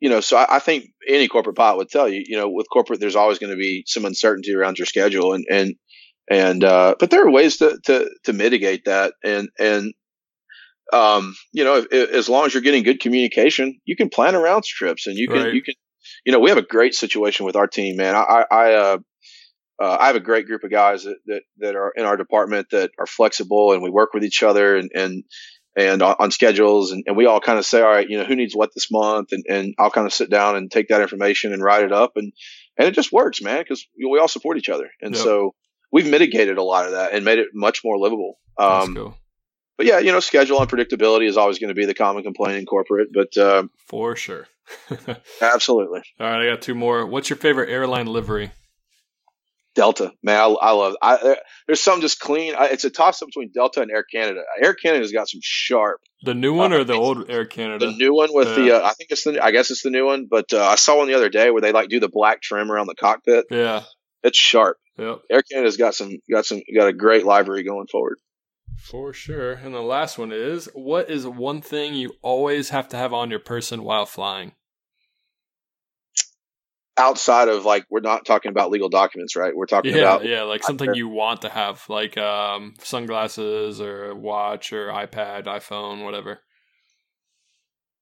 you know, so I, I, think any corporate pilot would tell you, you know, with corporate, there's always going to be some uncertainty around your schedule, and and and uh, but there are ways to to to mitigate that, and and um, you know, if, if, as long as you're getting good communication, you can plan around trips and you can, right. you can, you know, we have a great situation with our team, man. I, I, uh, uh, I have a great group of guys that, that, that are in our department that are flexible and we work with each other and, and, and on, on schedules and, and, we all kind of say, all right, you know, who needs what this month? And, and I'll kind of sit down and take that information and write it up. And, and it just works, man, because we all support each other. And yep. so we've mitigated a lot of that and made it much more livable. Um, cool but yeah, you know, schedule unpredictability is always going to be the common complaint in corporate, but uh, for sure, absolutely. All right, I got two more. What's your favorite airline livery? Delta, man, I, I love. I, there's some just clean. I, it's a toss up between Delta and Air Canada. Air Canada's got some sharp. The new one uh, or the old Air Canada? The new one with yeah. the. Uh, I think it's the. I guess it's the new one, but uh, I saw one the other day where they like do the black trim around the cockpit. Yeah, it's sharp. Yep. Air Canada's got some got some got a great livery going forward. For sure. And the last one is what is one thing you always have to have on your person while flying? Outside of like we're not talking about legal documents, right? We're talking yeah, about Yeah, like something you want to have, like um sunglasses or watch or iPad, iPhone, whatever.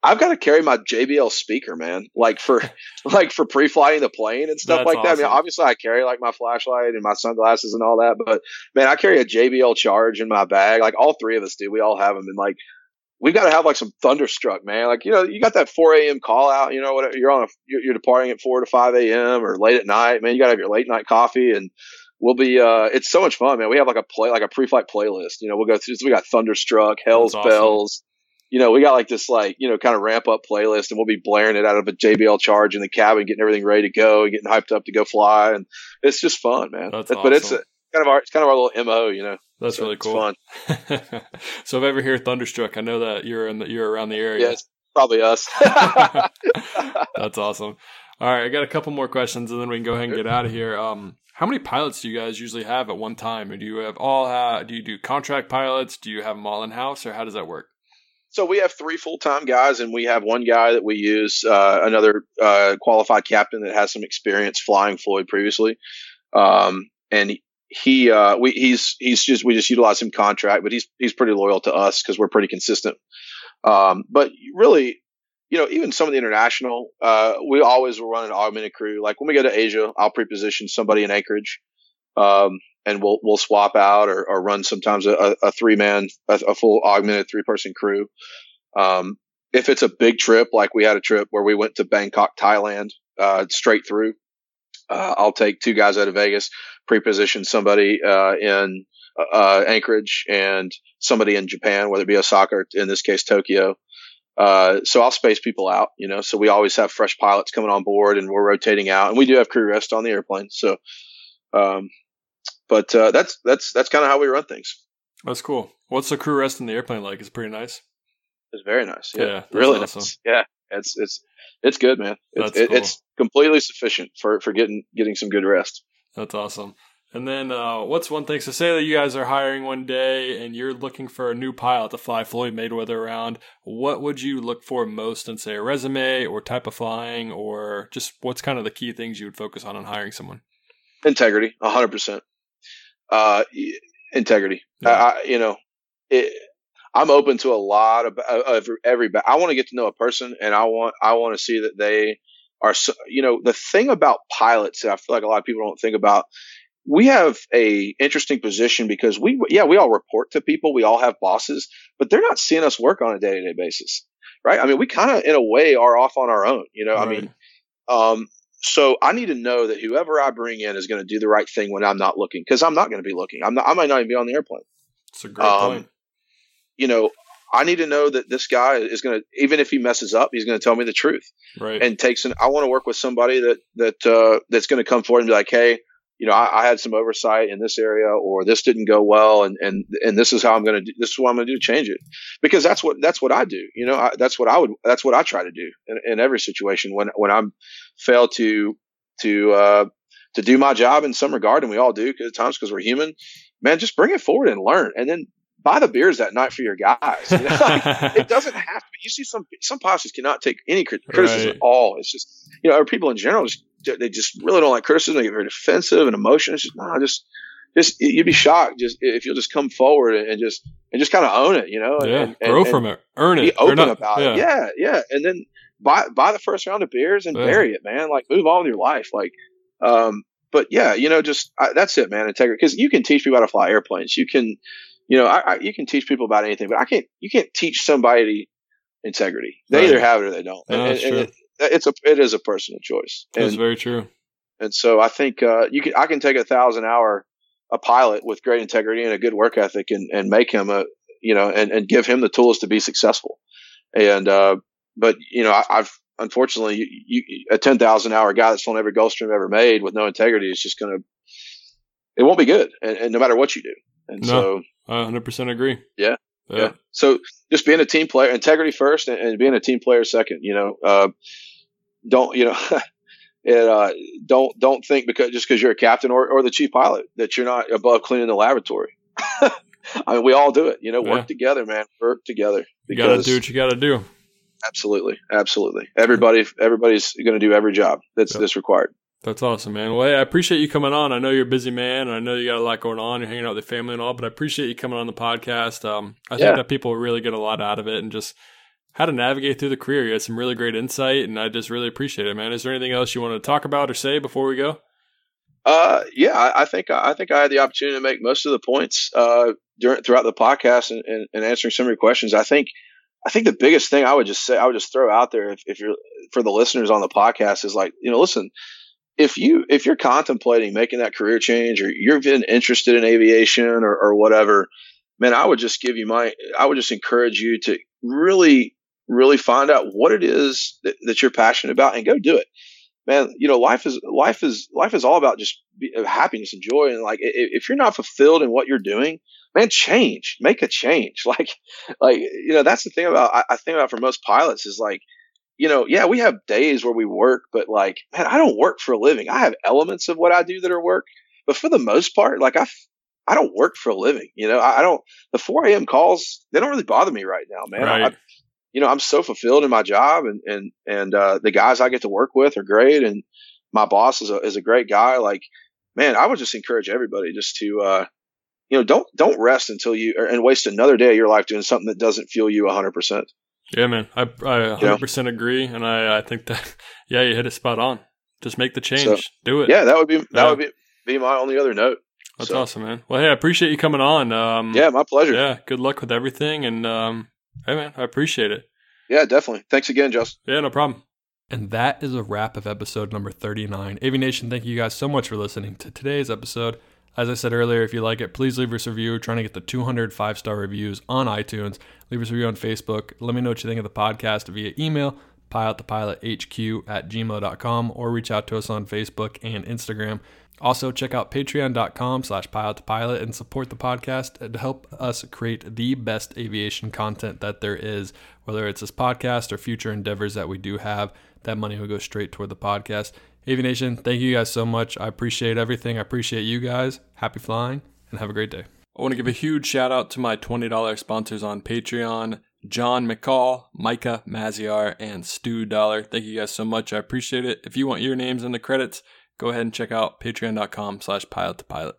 I've got to carry my JBL speaker, man. Like for like for pre-flying the plane and stuff That's like that. I mean, obviously I carry like my flashlight and my sunglasses and all that, but man, I carry a JBL charge in my bag. Like all three of us do. We all have them, and like we've got to have like some thunderstruck, man. Like you know, you got that 4 a.m. call out. You know, what you're on a you're, departing at 4 to 5 a.m. or late at night, man. You got to have your late night coffee and we'll be uh it's so much fun man we have like a play like a pre-flight playlist you know we'll go through so we got thunderstruck hell's awesome. bells you know, we got like this like, you know, kind of ramp up playlist and we'll be blaring it out of a JBL charge in the cabin, getting everything ready to go and getting hyped up to go fly. And it's just fun, man. That's but awesome. it's a, kind of our, it's kind of our little MO, you know. That's so really cool. fun. so if I ever hear Thunderstruck, I know that you're in the, you're around the area. Yeah, probably us. That's awesome. All right. I got a couple more questions and then we can go ahead and get out of here. Um, how many pilots do you guys usually have at one time? Or do you have all, uh, do you do contract pilots? Do you have them all in house or how does that work? So we have three full time guys, and we have one guy that we use, uh, another uh, qualified captain that has some experience flying Floyd previously, um, and he uh, we he's he's just we just utilize him contract, but he's he's pretty loyal to us because we're pretty consistent. Um, but really, you know, even some of the international, uh, we always will run an augmented crew. Like when we go to Asia, I'll pre-position somebody in Anchorage. Um, and we'll we'll swap out or, or run sometimes a, a three man a, a, full augmented three person crew. Um, if it's a big trip, like we had a trip where we went to Bangkok, Thailand, uh, straight through, uh, I'll take two guys out of Vegas, pre-position somebody uh, in uh, Anchorage and somebody in Japan, whether it be Osaka or in this case Tokyo. Uh, so I'll space people out, you know. So we always have fresh pilots coming on board, and we're rotating out, and we do have crew rest on the airplane. So um, but uh, that's that's that's kind of how we run things. That's cool. What's the crew rest in the airplane like? It's pretty nice. It's very nice. Yeah, yeah really awesome. nice. Yeah, it's it's it's good, man. It's, cool. it's completely sufficient for for getting getting some good rest. That's awesome. And then, uh, what's one thing? So, say that you guys are hiring one day and you're looking for a new pilot to fly Floyd Mayweather around. What would you look for most in, say, a resume or type of flying, or just what's kind of the key things you would focus on in hiring someone? Integrity, hundred percent uh, integrity. Yeah. I, you know, it, I'm open to a lot of, of every. I want to get to know a person, and I want I want to see that they are. You know, the thing about pilots that I feel like a lot of people don't think about. we have a interesting position because we, yeah, we all report to people. We all have bosses, but they're not seeing us work on a day to day basis. Right. I mean, we kind of, in a way, are off on our own. You know, right. I mean, um, so I need to know that whoever I bring in is going to do the right thing when I'm not looking because I'm not going to be looking. I'm not, I might not even be on the airplane. It's a great um, point. You know, I need to know that this guy is going to, even if he messes up, he's going to tell me the truth. Right. And takes an. I want to work with somebody that that uh, that's going to come forward and be like, hey, you know, I, I, had some oversight in this area, or this didn't go well, and and and this is how I'm going to do. This is what I'm going to do to change it, because that's what that's what I do. You know, I, that's what I would. That's what I try to do in, in every situation when when I'm fail to to uh, to do my job in some regard, and we all do at times because we're human. Man, just bring it forward and learn, and then buy the beers that night for your guys. You know? like, it doesn't have to be. You see, some some pastors cannot take any criticism right. at all. It's just you know, or people in general just they just really don't like criticism. They get very defensive and emotional. It's just no, nah, just just you'd be shocked just if you'll just come forward and just and just kind of own it, you know. Yeah, and, grow and, from it, earn it, be open not, about yeah. it. Yeah, yeah, and then buy buy the first round of beers and yeah. bury it, man. Like move on with your life, like. Um, but yeah, you know, just I, that's it, man. Integrity, because you can teach people how to fly airplanes. You can, you know, I, I, you can teach people about anything, but I can't. You can't teach somebody integrity. They right. either have it or they don't. No, and, and, it, it's a it is a personal choice. And, that's very true. And so I think uh, you can I can take a thousand hour a pilot with great integrity and a good work ethic and, and make him a you know and, and give him the tools to be successful. And uh, but you know I, have unfortunately you, you, a ten thousand hour guy that's flown every Gulfstream ever made with no integrity is just gonna it won't be good. And, and no matter what you do. And no, so I 100 percent agree. Yeah. Yeah. yeah. So just being a team player, integrity first, and, and being a team player second. You know, uh, don't you know? it, uh, don't don't think because just because you're a captain or, or the chief pilot that you're not above cleaning the laboratory. I mean, we all do it. You know, work yeah. together, man. Work together. You got to do what you got to do. Absolutely, absolutely. Everybody, everybody's going to do every job that's yep. that's required. That's awesome, man. Well, hey, I appreciate you coming on. I know you're a busy man, and I know you got a lot going on. You're hanging out with the family and all, but I appreciate you coming on the podcast. Um, I yeah. think that people really get a lot out of it, and just how to navigate through the career. You had some really great insight, and I just really appreciate it, man. Is there anything else you want to talk about or say before we go? Uh, yeah, I, I think I think I had the opportunity to make most of the points uh, during throughout the podcast and, and, and answering some of your questions. I think I think the biggest thing I would just say I would just throw out there if, if you're for the listeners on the podcast is like you know listen if you if you're contemplating making that career change or you've been interested in aviation or, or whatever, man, I would just give you my I would just encourage you to really really find out what it is that, that you're passionate about and go do it. Man, you know, life is life is life is all about just uh, happiness and joy. And like, if you're not fulfilled in what you're doing, man, change, make a change. Like, like you know, that's the thing about I, I think about for most pilots is like you know, yeah, we have days where we work, but like, man, I don't work for a living. I have elements of what I do that are work, but for the most part, like I, I don't work for a living. You know, I, I don't. The 4 a.m. calls they don't really bother me right now, man. Right. I, you know, I'm so fulfilled in my job, and and and uh, the guys I get to work with are great, and my boss is a is a great guy. Like, man, I would just encourage everybody just to, uh, you know, don't don't rest until you and waste another day of your life doing something that doesn't fuel you 100 percent. Yeah, man, I I 100% yeah. agree, and I I think that yeah, you hit it spot on. Just make the change, so, do it. Yeah, that would be that yeah. would be be my only other note. That's so. awesome, man. Well, hey, I appreciate you coming on. Um, yeah, my pleasure. Yeah, good luck with everything, and um, hey, man, I appreciate it. Yeah, definitely. Thanks again, Justin. Yeah, no problem. And that is a wrap of episode number 39. Aviation, thank you guys so much for listening to today's episode. As I said earlier, if you like it, please leave us a review. We're trying to get the 200 five star reviews on iTunes. Leave us a review on Facebook. Let me know what you think of the podcast via email, pilotthepilothq at gmail.com, or reach out to us on Facebook and Instagram. Also, check out patreon.com slash pilotthepilot and support the podcast to help us create the best aviation content that there is, whether it's this podcast or future endeavors that we do have. That money will go straight toward the podcast. Aviation, thank you guys so much. I appreciate everything. I appreciate you guys. Happy flying and have a great day. I want to give a huge shout out to my $20 sponsors on Patreon John McCall, Micah Maziar, and Stu Dollar. Thank you guys so much. I appreciate it. If you want your names in the credits, go ahead and check out patreon.com slash pilot to pilot.